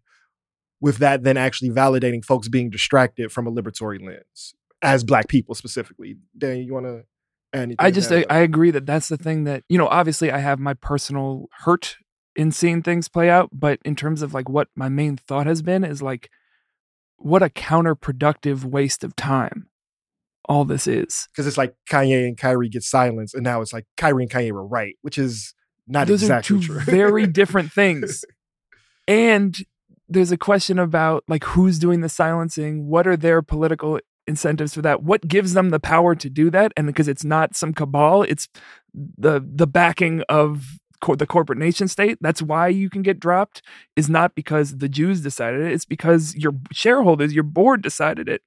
with that than actually validating folks being distracted from a liberatory lens as black people specifically. Dan, you want to anything. I just I. I agree that that's the thing that you know. Obviously, I have my personal hurt in seeing things play out, but in terms of like what my main thought has been is like, what a counterproductive waste of time all this is. because it's like Kanye and Kyrie get silenced, and now it's like Kyrie and Kanye were right, which is not Those exactly are two true. very different things. And there's a question about like who's doing the silencing, what are their political incentives for that? What gives them the power to do that? And because it's not some cabal, it's the the backing of the corporate nation state. That's why you can get dropped. Is not because the Jews decided it. It's because your shareholders, your board decided it.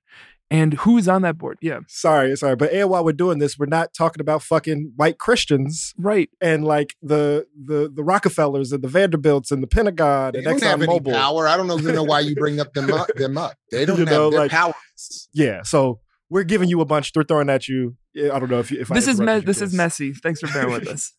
And who's on that board? Yeah, sorry, sorry, but and while we're doing this, we're not talking about fucking white Christians right. and like the the the Rockefellers and the Vanderbilts and the Pentagon They and don't have any power. I don't even know why you bring up them up. Them up. They don't You have. know, they're like- powerless. Yeah, so we're giving you a bunch. They're throwing at you. I don't know if you, if I This is me- this is messy. Thanks for bearing with us.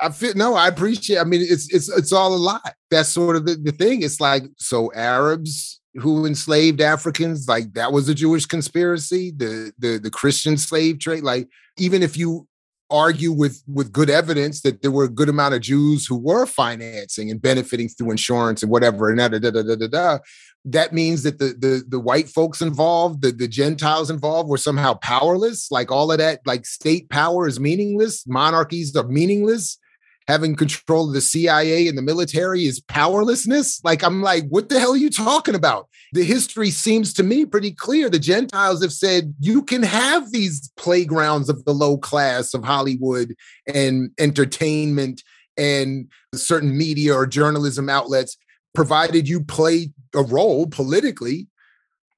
I feel no, I appreciate. I mean, it's it's it's all a lot. That's sort of the, the thing. It's like so Arabs who enslaved Africans, like that was a Jewish conspiracy. The the the Christian slave trade, like even if you argue with with good evidence that there were a good amount of Jews who were financing and benefiting through insurance and whatever, and da da da da da da. that means that the the the white folks involved, the the Gentiles involved, were somehow powerless. Like all of that, like state power is meaningless. Monarchies are meaningless having control of the CIA and the military is powerlessness. Like, I'm like, what the hell are you talking about? The history seems to me pretty clear. The Gentiles have said you can have these playgrounds of the low class of Hollywood and entertainment and certain media or journalism outlets, provided you play a role politically.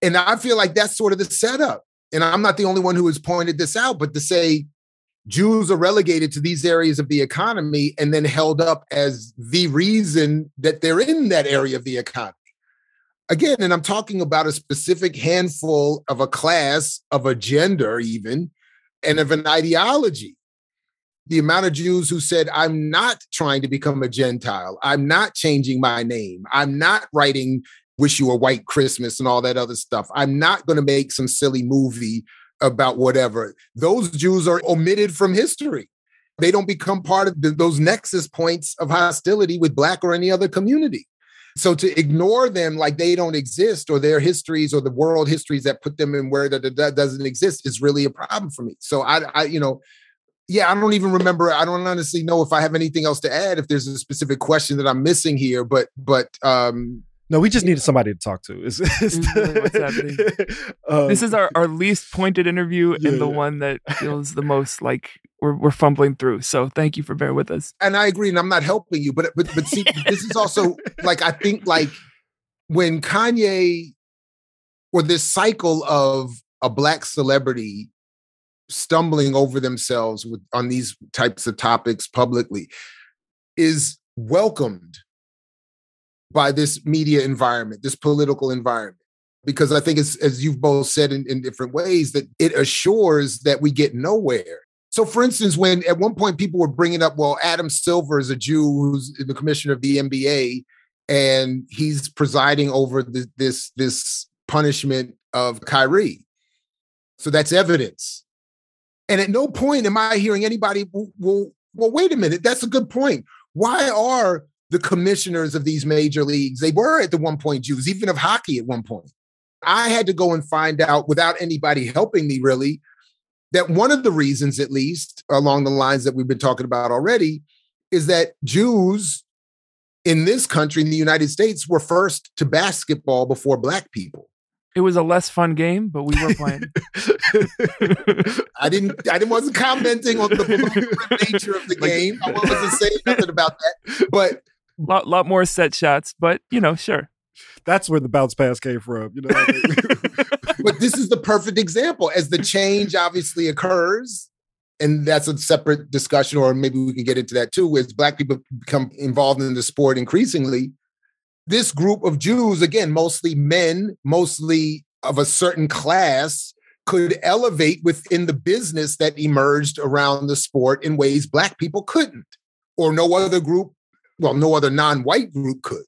And I feel like that's sort of the setup. And I'm not the only one who has pointed this out, but to say Jews are relegated to these areas of the economy and then held up as the reason that they're in that area of the economy. Again, and I'm talking about a specific handful of a class, of a gender, even, and of an ideology. The amount of Jews who said, I'm not trying to become a Gentile, I'm not changing my name, I'm not writing Wish You a White Christmas and all that other stuff, I'm not going to make some silly movie about whatever. Those Jews are omitted from history. They don't become part of the, those nexus points of hostility with Black or any other community. So to ignore them like they don't exist or their histories or the world histories that put them in where that, doesn't exist is really a problem for me. So I, I, you know, yeah, I don't even remember. I don't honestly know if I have anything else to add. If there's a specific question that I'm missing here, but but um, no, we just needed somebody to talk to. It's, it's really what's happening. um, this is our, our least pointed interview yeah, and the yeah. one that feels the most like we're we're fumbling through. So thank you for bearing with us. And I agree, and I'm not helping you, but but but see, this is also like I think like when Kanye or this cycle of a black celebrity stumbling over themselves with on these types of topics publicly is welcomed by this media environment, this political environment. Because I think, as, as you've both said in, in different ways, that it assures that we get nowhere. So, for instance, when at one point people were bringing up, well, Adam Silver is a Jew who's the commissioner of the NBA, and he's presiding over this this, this punishment of Kyrie. So that's evidence. And at no point am I hearing anybody, well, well, wait a minute, that's a good point. Why are the commissioners of these major leagues, they were at the one point Jews, even of hockey at one point. I had to go and find out without anybody helping me really that one of the reasons, at least along the lines that we've been talking about already, is that Jews in this country, in the United States, were first to basketball before Black people. It was a less fun game, but we were playing. I didn't. I didn't, wasn't commenting on the nature of the game. I wasn't saying nothing about that. But lot lot more set shots, but you know, sure. That's where the bounce pass came from. You know. but this is the perfect example. As the change obviously occurs, and that's a separate discussion, or maybe we can get into that too. As Black people become involved in the sport increasingly, this group of Jews, again, mostly men, mostly of a certain class, could elevate within the business that emerged around the sport in ways Black people couldn't, or no other group well, no other non white group could.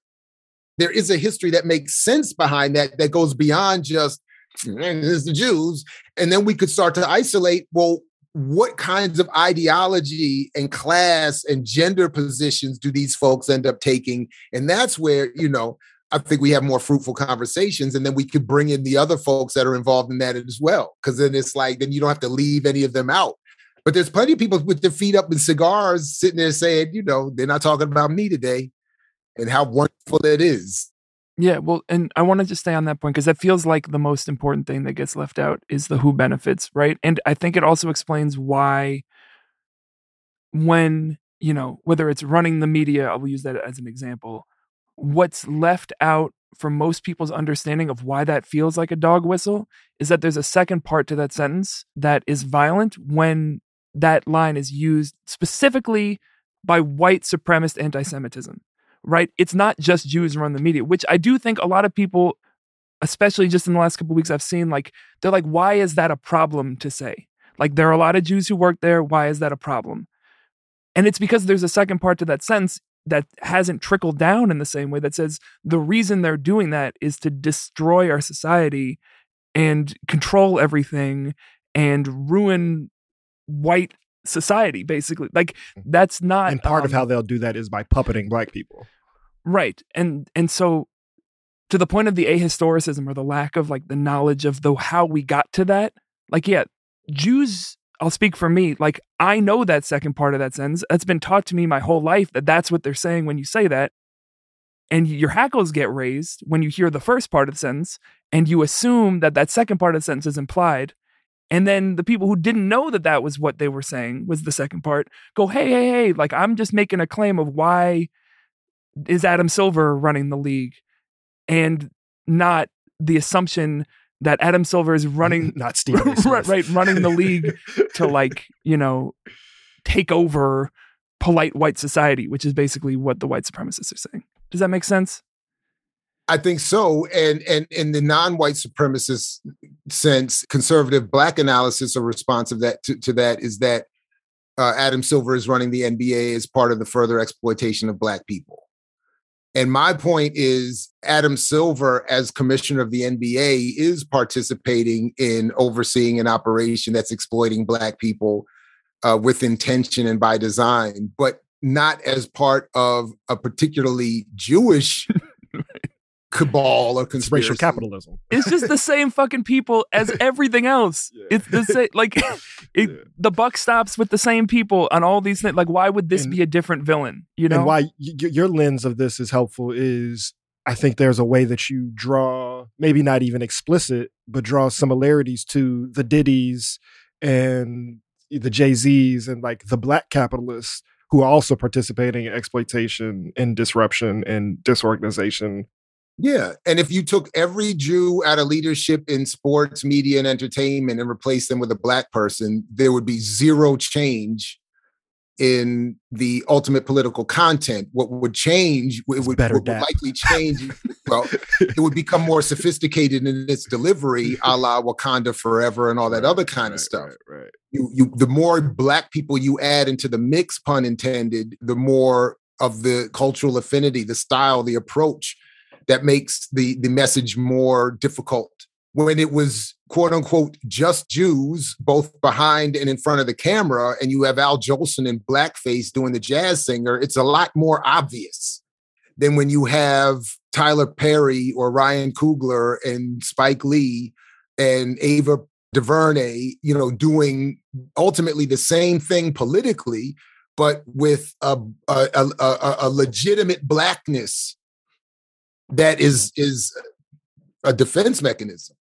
There is a history that makes sense behind that, that goes beyond just, it's the Jews. And then we could start to isolate, well, what kinds of ideology and class and gender positions do these folks end up taking? And that's where, you know, I think we have more fruitful conversations, and then we could bring in the other folks that are involved in that as well. Because then it's like, then you don't have to leave any of them out. But there's plenty of people with their feet up in cigars sitting there saying, you know, they're not talking about me today and how wonderful it is. Yeah, well, and I wanted to stay on that point because that feels like the most important thing that gets left out is the who benefits, right? And I think it also explains why when, you know, whether it's running the media, I will use that as an example, what's left out for most people's understanding of why that feels like a dog whistle is that there's a second part to that sentence that is violent when that line is used specifically by white supremacist anti Semitism, right? It's not just Jews run the media, which I do think a lot of people, especially just in the last couple weeks, I've seen like, they're like, why is that a problem to say? Like, there are a lot of Jews who work there. Why is that a problem? And it's because there's a second part to that sentence that hasn't trickled down in the same way that says the reason they're doing that is to destroy our society and control everything and ruin white society basically. Like that's not and part um, of how they'll do that is by puppeting black people. Right. And and so to the point of the ahistoricism or the lack of like the knowledge of the how we got to that like yeah jews i'll speak for me like i know that second part of that sentence. That's been taught to me my whole life that that's what they're saying when you say that. And your hackles get raised when you hear the first part of the sentence and you assume that that second part of the sentence is implied and then the people who didn't know that that was what they were saying was the second part go, hey, hey, hey, like I'm just making a claim of why is Adam Silver running the league and not the assumption that Adam Silver is running, not Steve, right, right, running the league to like, you know, take over polite white society, which is basically what the white supremacists are saying. Does that make sense? I think so. And and in the non-white supremacist sense, conservative black analysis or response of that to, to that is that uh, Adam Silver is running the NBA as part of the further exploitation of black people. And my point is Adam Silver, as commissioner of the NBA, is participating in overseeing an operation that's exploiting Black people uh, with intention and by design, but not as part of a particularly Jewish cabal or It's racial capitalism. It's just the same fucking people as everything else. Yeah. It's the same. Like it, Yeah. the buck stops with the same people on all these things. Like, why would this And- be a different villain? You know, and why y- y- your lens of this is helpful is I think there's a way that you draw, maybe not even explicit, but draw similarities to the Diddy's and the Jay Z's and like the black capitalists who are also participating in exploitation and disruption and disorganization. Yeah. And if you took every Jew out of leadership in sports, media, and entertainment and replaced them with a black person, there would be zero change in the ultimate political content. What would change, it would, what would likely change, well, it would become more sophisticated in its delivery, a la Wakanda Forever and all that other kind of stuff. Right, right. you you the more black people you add into the mix pun intended the more of the cultural affinity the style the approach that makes the the message more difficult. When it was quote unquote just jews both behind and in front of the camera and you have al jolson in blackface doing the jazz singer it's a lot more obvious than when you have tyler perry or ryan coogler and spike lee and ava DuVernay, you know, doing ultimately the same thing politically, but with a, a, a, a legitimate blackness that is is a defense mechanism.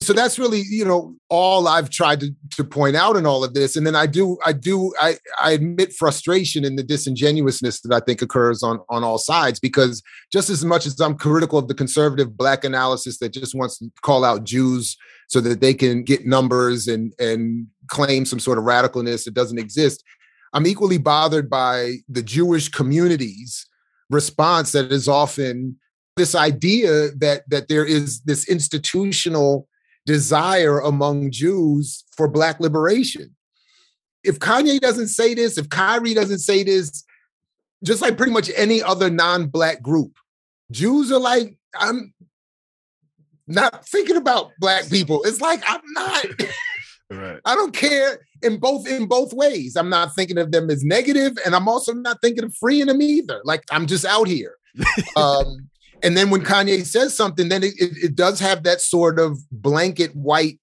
So that's really, you know, all I've tried to, to point out in all of this. And then I do, I do, I, I admit frustration in the disingenuousness that I think occurs on, on all sides, because just as much as I'm critical of the conservative black analysis that just wants to call out Jews so that they can get numbers and and claim some sort of radicalness that doesn't exist. I'm equally bothered by the Jewish community's response that is often this idea that that there is this institutional desire among Jews for black liberation. If Kanye doesn't say this, if Kyrie doesn't say this, just like pretty much any other non-black group, Jews are like, I'm not thinking about black people. It's like I'm not. Right. I don't care in both in both ways. I'm not thinking of them as negative, and I'm also not thinking of freeing them either. Like I'm just out here. um, and then when Kanye says something, then it, it, does have that sort of blanket white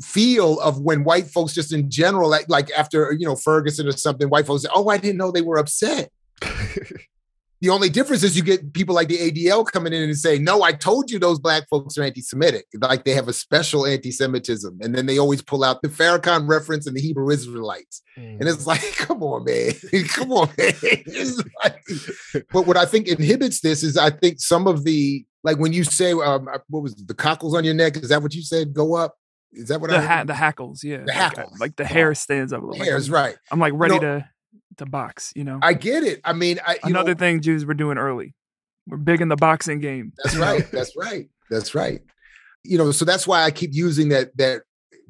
feel of when white folks just in general, like like after you know Ferguson or something, white folks say, "Oh, I didn't know they were upset." The only difference is you get people like the ADL coming in and say, "No, I told you those black folks are anti-Semitic. Like they have a special anti-Semitism." And then they always pull out the Farrakhan reference and the Hebrew Israelites, and it's like, "Come on, man, come on, man." Like- but what I think inhibits this is I think some of the like when you say, um, "What was it, the cockles on your neck?" Is that what you said? Go up. Is that what the I ha- the hackles, yeah, The Like, hackles. like the hair stands up. Like, Hairs, I'm, right? I'm like ready to to box. You know, I get it. I mean, I you another know, thing Jews were doing early. We're big in the boxing game. That's right. That's right. That's right. You know, so that's why I keep using that that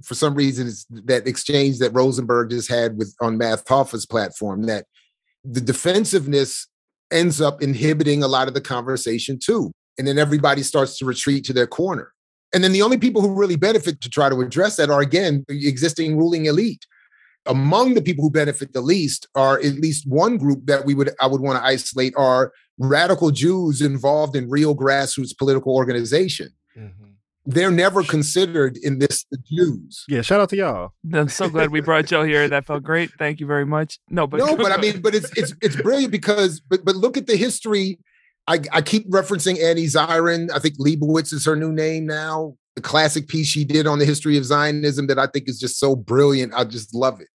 for some reason it's that exchange that Rosenberg just had with on Math Hoffa's platform that the defensiveness ends up inhibiting a lot of the conversation too. And then everybody starts to retreat to their corner. And then the only people who really benefit to try to address that are again the existing ruling elite. Among the people who benefit the least are at least one group that we would I would want to isolate are radical Jews involved in real grassroots political organization. Mhm. They're never considered in this the Jews. Yeah, shout out to y'all. I'm so glad we brought y'all here. That felt great. Thank you very much. No, but no, but I mean, but it's it's it's brilliant because but but look at the history. I, I keep referencing Annie Zirin. I think Leibowitz is her new name now. The classic piece she did on the history of Zionism that I think is just so brilliant. I just love it.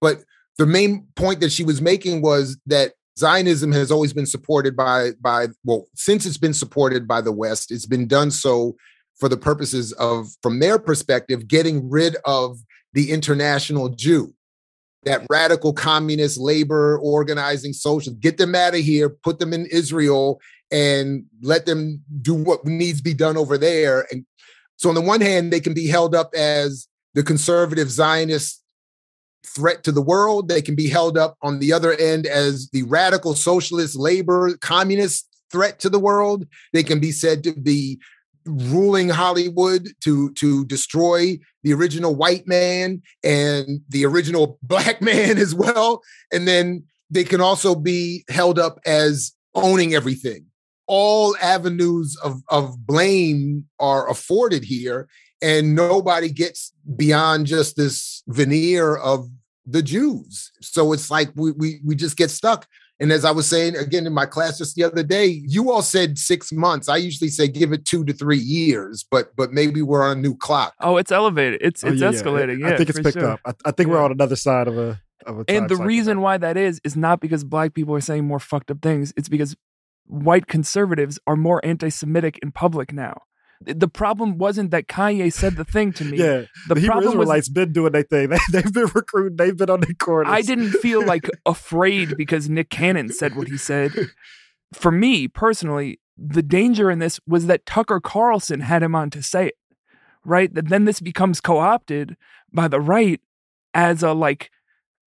But the main point that she was making was that Zionism has always been supported by by well, since it's been supported by the West, it's been done so for the purposes of, from their perspective, getting rid of the international Jew that radical communist labor organizing social get them out of here put them in israel and let them do what needs to be done over there. And so on the one hand they can be held up as the conservative zionist threat to the world they can be held up on the other end as the radical socialist labor communist threat to the world. They can be said to be ruling Hollywood to to destroy the original white man and the original black man as well. And then they can also be held up as owning everything. All avenues of, of blame are afforded here, and nobody gets beyond just this veneer of the Jews. So it's like we we we just get stuck. And as I was saying again in my class just the other day, you all said six months. I usually say give it two to three years, but but maybe we're on a new clock. Oh, it's elevated. It's Oh, it's yeah, yeah. escalating. Yeah, I think it's picked sure. up. I, I think we're on another side of a of a. And the cycle reason why that is is not because black people are saying more fucked up things. It's because white conservatives are more anti-Semitic in public now. The- problem wasn't that Kanye said the thing to me. yeah, the the, Hebrew problem was Israelites have been doing their thing. They, they've been recruiting. They've been on the corners. I didn't feel like afraid because Nick Cannon said what he said. For me personally, the danger in this was that Tucker Carlson had him on to say it, right? That then this becomes co-opted by the right as a like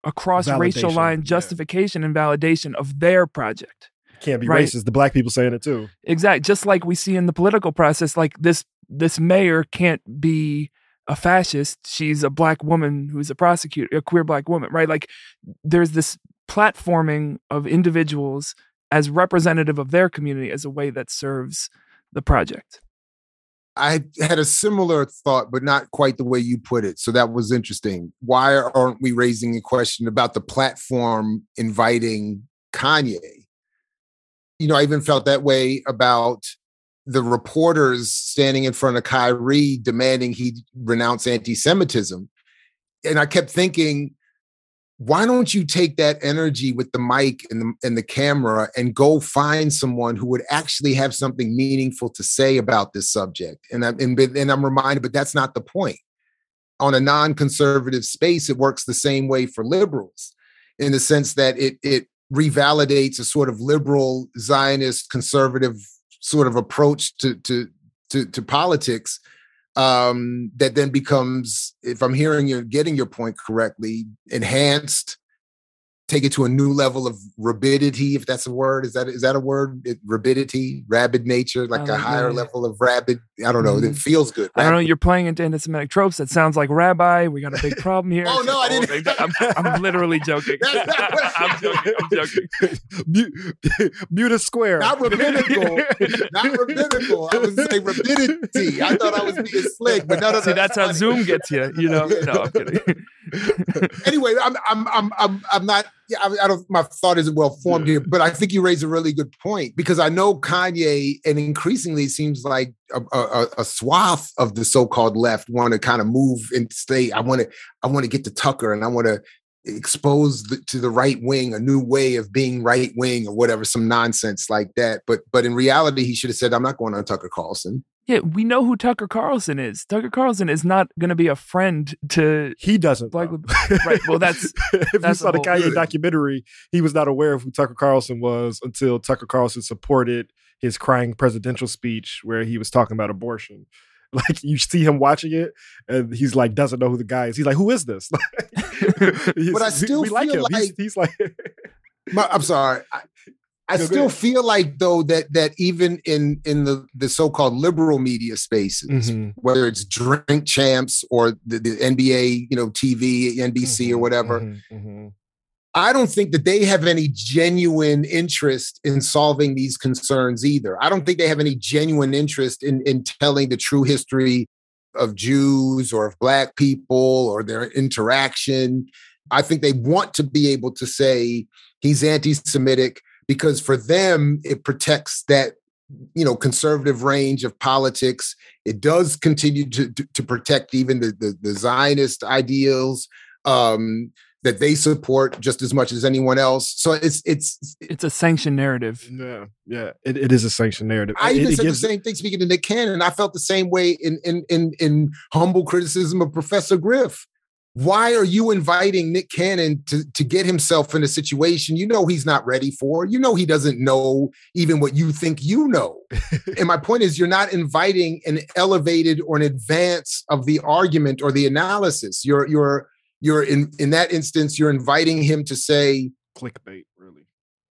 a cross racial line yeah. justification and validation of their project. Can't be Right. racist. The black people saying it too. Exact. Just like we see in the political process, like this this mayor can't be a fascist. She's a black woman who's a prosecutor, a queer black woman, right? Like there's this platforming of individuals as representative of their community as a way that serves the project. I had a similar thought, but not quite the way you put it. So that was interesting. Why aren't we raising a question about the platform inviting Kanye? You know, I even felt that way about the reporters standing in front of Kyrie demanding he renounce anti Semitism. And I kept thinking, why don't you take that energy with the mic and the, and the camera and go find someone who would actually have something meaningful to say about this subject? And I'm, and, and I'm reminded, but that's not the point. On a non-conservative space, it works the same way for liberals, in the sense that it it revalidates a sort of liberal Zionist conservative sort of approach to to to, to politics um, that then becomes, if I'm hearing you, getting your point correctly, enhanced, take it to a new level of rabidity, if that's a word. Is that is that a word? It, rabidity, rabid nature, like I a higher that. level of rabid. I don't know. It Mhm. feels good. I don't know. You're playing into anti-Semitic tropes. That sounds like rabbi. We got a big problem here. Oh, no, I didn't- I'm, I'm literally joking. That's not what- I'm joking. I'm joking. Mute square. Not rabbinical, not rabbinical. I was saying rabidity. I thought I was being slick, but no, no, no. See, that's how. Zoom gets you. You know. No, I'm kidding. anyway, I'm I'm I'm I'm I'm not. Yeah, I, I don't. My thought isn't well formed here, but I think you raise a really good point because I know Kanye, and increasingly it seems like a, a, a swath of the so-called left want to kind of move and stay. I want to. I want to get to Tucker, and I want to expose the, to the right wing a new way of being right wing or whatever, some nonsense like that. But but in reality, he should have said, "I'm not going on Tucker Carlson." Yeah, we know who Tucker Carlson is. Tucker Carlson is not going to be a friend to. he doesn't. Black though. right, well, that's- if you that's saw the a whole- Kanye documentary, he was not aware of who Tucker Carlson was until Tucker Carlson supported his crying presidential speech where he was talking about abortion. Like you see him watching it, and he's like doesn't know who the guy is. He's like, "Who is this?" But I still we like feel him. He's, like- he's like, My, I'm sorry. I, I still feel like though that that even in in the the so-called liberal media spaces, Mhm. whether it's Drink Champs or the, the NBA, you know, TV, NBC or Mhm, whatever, mhm, mhm. I don't think that they have any genuine interest in solving these concerns either. I don't think they have any genuine interest in in telling the true history of Jews or of black people or their interaction. I think they want to be able to say he's anti-Semitic because for them it protects that you know conservative range of politics. It does continue to to, to protect even the, the the Zionist ideals um, that they support just as much as anyone else. So it's it's. It's a sanctioned narrative. Yeah, yeah. It, it is a sanctioned narrative. I It- even it said gives- the same thing speaking to Nick Cannon. I felt the same way in in in in humble criticism of Professor Griff. Why are you inviting Nick Cannon to, to get himself in a situation you know he's not ready for? You know he doesn't know even what you think you know. and my point is, you're not inviting an elevated or an advance of the argument or the analysis. You're you're you're in in that instance, you're inviting him to say, clickbait, really.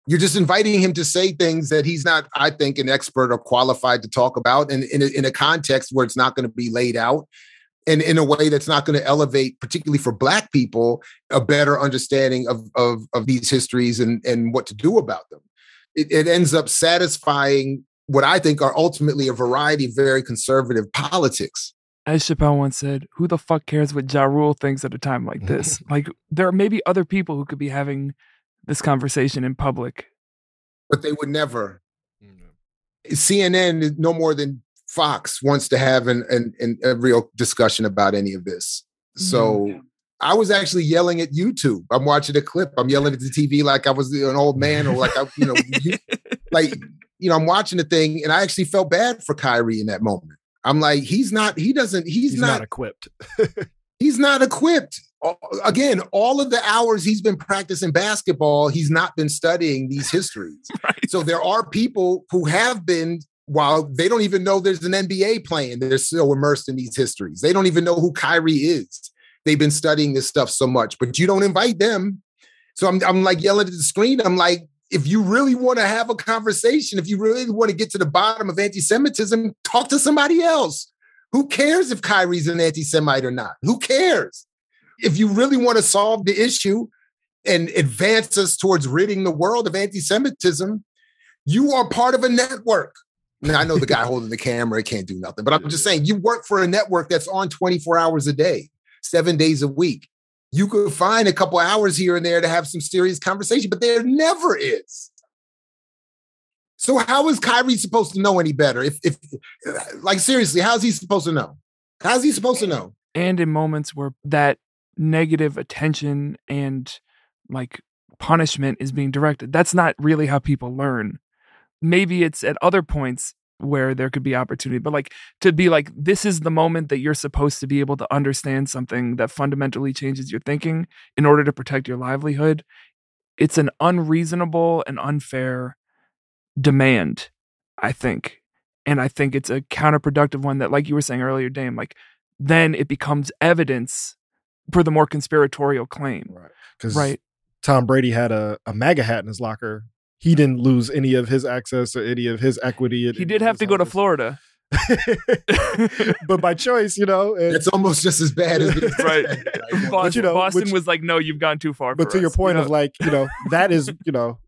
you're just inviting him to say things that he's not, I think, an expert or qualified to talk about, and in a, in a context where it's not going to be laid out, and in a way that's not going to elevate, particularly for Black people, a better understanding of of, of these histories and and what to do about them. It, it ends up satisfying what I think are ultimately a variety of very conservative politics. As Chappelle once said, "Who the fuck cares what Ja Rule thinks at a time like this? like, there are maybe other people who could be having this conversation in public. But they would never. Mm, CNN, is no more than Fox, wants to have an, an, an a real discussion about any of this. So Mhm. I was actually yelling at YouTube. I'm watching a clip. I'm yelling at the TV like I was an old man or like I, you know, you, like you know, I'm watching the thing and I actually felt bad for Kyrie in that moment. I'm like, he's not, he doesn't, he's, He's not, not equipped. he's not equipped. Again, all of the hours he's been practicing basketball, he's not been studying these histories. right. So there are people who have been, while they don't even know there's an NBA playing, they're still immersed in these histories. They don't even know who Kyrie is. They've been studying this stuff so much, but you don't invite them. So I'm, I'm like yelling at the screen. I'm like, if you really want to have a conversation, if you really want to get to the bottom of anti-Semitism, talk to somebody else. Who cares if Kyrie's an anti-Semite or not? Who cares? If you really want to solve the issue and advance us towards ridding the world of anti-Semitism, you are part of a network. I know the guy holding the camera can't do nothing, but I'm just saying you work for a network that's on 24 hours a day, seven days a week. You could find a couple hours here and there to have some serious conversation, but there never is. So how is Kyrie supposed to know any better? If, if like seriously, how's he supposed to know? How's he supposed to know? and in moments where that negative attention and like punishment is being directed that's not really how people learn maybe it's at other points where there could be opportunity but like to be like this is the moment that you're supposed to be able to understand something that fundamentally changes your thinking in order to protect your livelihood it's an unreasonable and unfair demand i think and i think it's a counterproductive one that like you were saying earlier dame like then it becomes evidence for the more conspiratorial claim. Right. Because Right. Tom Brady had a, a MAGA hat in his locker. He didn't lose any of his access or any of his equity. in- He did have his to go to. Florida. but by choice, you know. and- It's almost just as bad as being Right. suspended. Boston, you know, Boston which- was like, no, you've gone too far. but for to your point you of like, you know, that is, you know,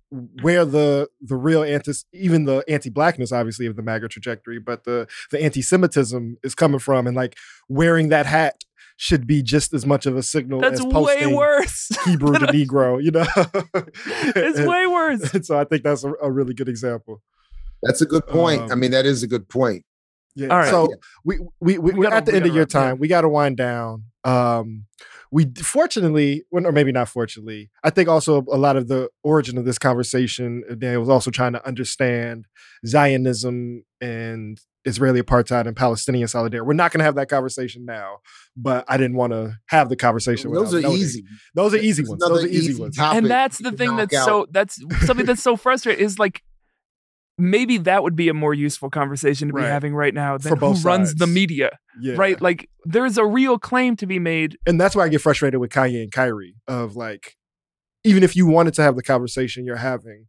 where the the real anti even the anti-blackness obviously of the MAGA trajectory, but the the anti-Semitism is coming from and like wearing that hat should be just as much of a signal that's as way worse. Hebrew to Negro, you know. it's And- way worse. and so I think that's a, a really good example. That's a good point. I Um, mean, that is a good point. Yeah. All right. So we we, we, We we're gotta- at the end of your wrap, yeah. time. We got to wind down. Um, we fortunately, or maybe not fortunately, I think also a lot of the origin of this conversation, Daniel was also trying to understand Zionism and Israeli apartheid and Palestinian solidarity. We're not going to have that conversation now, but I didn't want to have the conversation. Those are noting- easy. Those are easy ones. Those are easy, ones. and that's the thing that's out. so that's something that's so frustrating is like maybe that would be a more useful conversation to be Right. having right now than For who both runs the media Yeah. right like there's a real claim to be made and that's why I get frustrated with Kanye and Kyrie of like, even if you wanted to have the conversation you're having,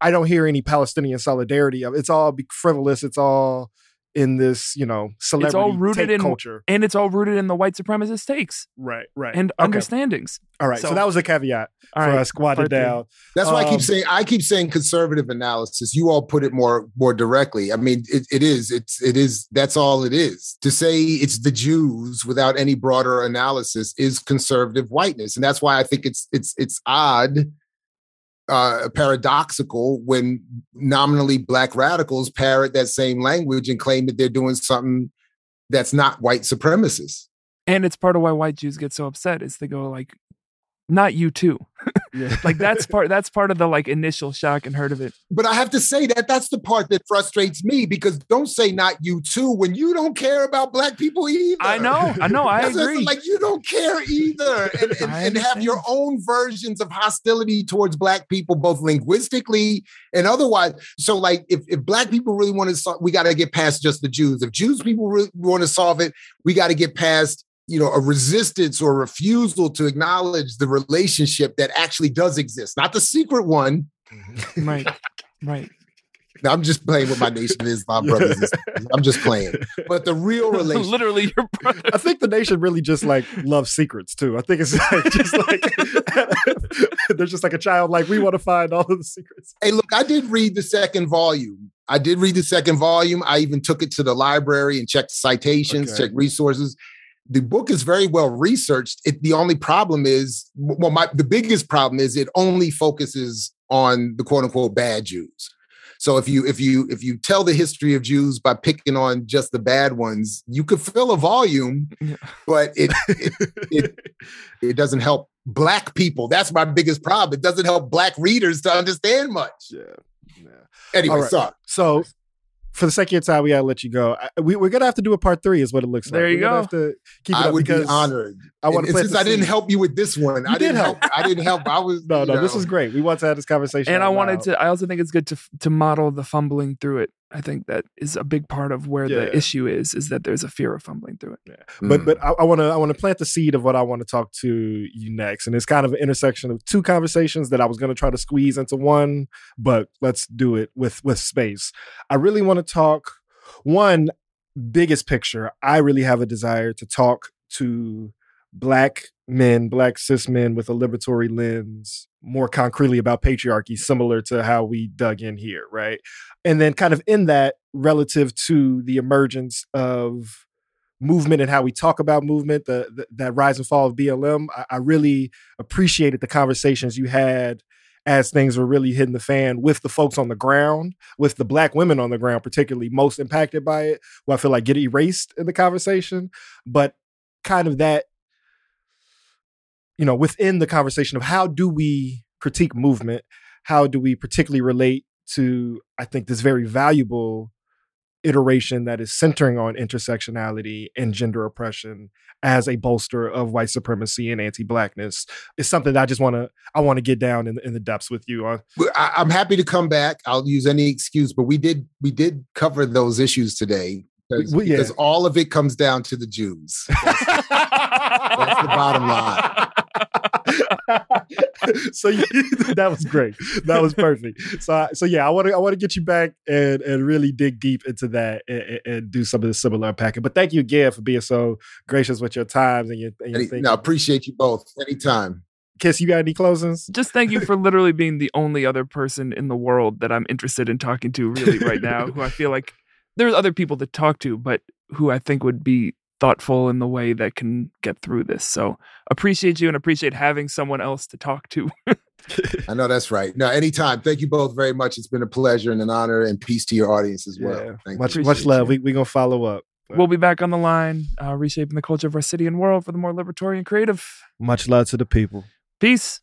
I don't hear any Palestinian solidarity of it's all frivolous. It's all in this, you know, celebrity rooted take in- culture. and it's all rooted in the white supremacist takes Right, right. and Okay. understandings All right. So, so- that was a caveat all for right us squatted part down. That's why I Um, keep saying I keep saying conservative analysis. You all put it more more directly. I mean, it, it is. It's it is. That's all it is. To say it's the Jews without any broader analysis is conservative whiteness, and that's why I think it's it's it's odd, uh, paradoxical when nominally black radicals parrot that same language and claim that they're doing something that's not white supremacist. and it's part of why white jews get so upset is they go like not you too Yeah. like that's part that's part of the like initial shock and hurt of it But I have to say that that's the part that frustrates me because don't say not you too when you don't care about black people either. i know i know i That's agree Like you don't care either, and, and, and have your own versions of hostility towards black people, both linguistically and otherwise. So, like, if, if black people really want to solve, we got to get past just the Jews. If Jews people really want to solve it, we got to get past you know a resistance or refusal to acknowledge the relationship that actually does exist, not the secret one, mm-hmm. Right. Right. Now, I'm just playing with my Nation of Islam brothers. and. I'm just playing. But the real relationship literally your brother. I think the nation really just like loves secrets too. I think it's like, just like there's just like a child like we want to find all of the secrets. Hey, look, I did read the second volume. I did read the second volume. I even took it to the library and checked citations, Okay. checked resources. The book is very well researched. It, the only problem is, well, my the biggest problem is it only focuses on the quote unquote bad Jews. So if you if you if you tell the history of Jews by picking on just the bad ones, you could fill a volume, Yeah. but it it, it it doesn't help black people. That's my biggest problem. It doesn't help black readers to understand much. Yeah. yeah. Anyway, right. sorry. So for the second time, we gotta let you go. I, we, we're gonna have to do a part three, is what it looks like. There you We're go. Have to keep it I up would be honored. I want to play. since I didn't help you with this one, You I didn't help. help. I didn't help. I was No, you no, this know. is great. We want to have this conversation. And I wanted loud. to I also think it's good to to model the fumbling through it. I think that is a big part of where Yeah. the issue is is that there's a fear of fumbling through it. But Mm. but I want to I want to plant the seed of what I want to talk to you next, and it's kind of an intersection of two conversations that I was going to try to squeeze into one, but let's do it with with space. I really want to talk one biggest picture. I really have a desire to talk to black men, black cis men with a liberatory lens, more concretely about patriarchy, similar to how we dug in here, right? And then kind of in that relative to the emergence of movement and how we talk about movement, the, the that rise and fall of BLM. I, I really appreciated the conversations you had as things were really hitting the fan with the folks on the ground, with the black women on the ground, particularly most impacted by it, who I feel like get erased in the conversation. But kind of that, you know, within the conversation of how do we critique movement? How do we particularly relate to, I think, this very valuable iteration that is centering on intersectionality and gender oppression as a bolster of white supremacy and anti-blackness is something that I just want to I want to get down in, in the depths with you on. I, I'm happy to come back. I'll use any excuse, but we did we did cover those issues today because, We- yeah. because all of it comes down to the Jews. That's, that's the bottom line. so you, that was great. That was perfect. So so yeah, I want to I want to get you back and and really dig deep into that and, and- and do some of the similar unpacking. But thank you again for being so gracious with your times and your, and your Any, thinking. no, appreciate you both anytime. Kiss, you got any closings? Just thank you for literally being the only other person in the world that I'm interested in talking to really right now, who I feel like there's other people to talk to, but who I think would be thoughtful in the way that can get through this. So appreciate you and appreciate having someone else to talk to. I know that's right. No, anytime. Thank you both very much. It's been a pleasure and an honor, and peace to your audience as well. Yeah. Thank Much you. much love. you. We we gonna follow up. we'll be back on the line, uh, reshaping the culture of our city and world for the more libertarian creative. Much love to the people. Peace.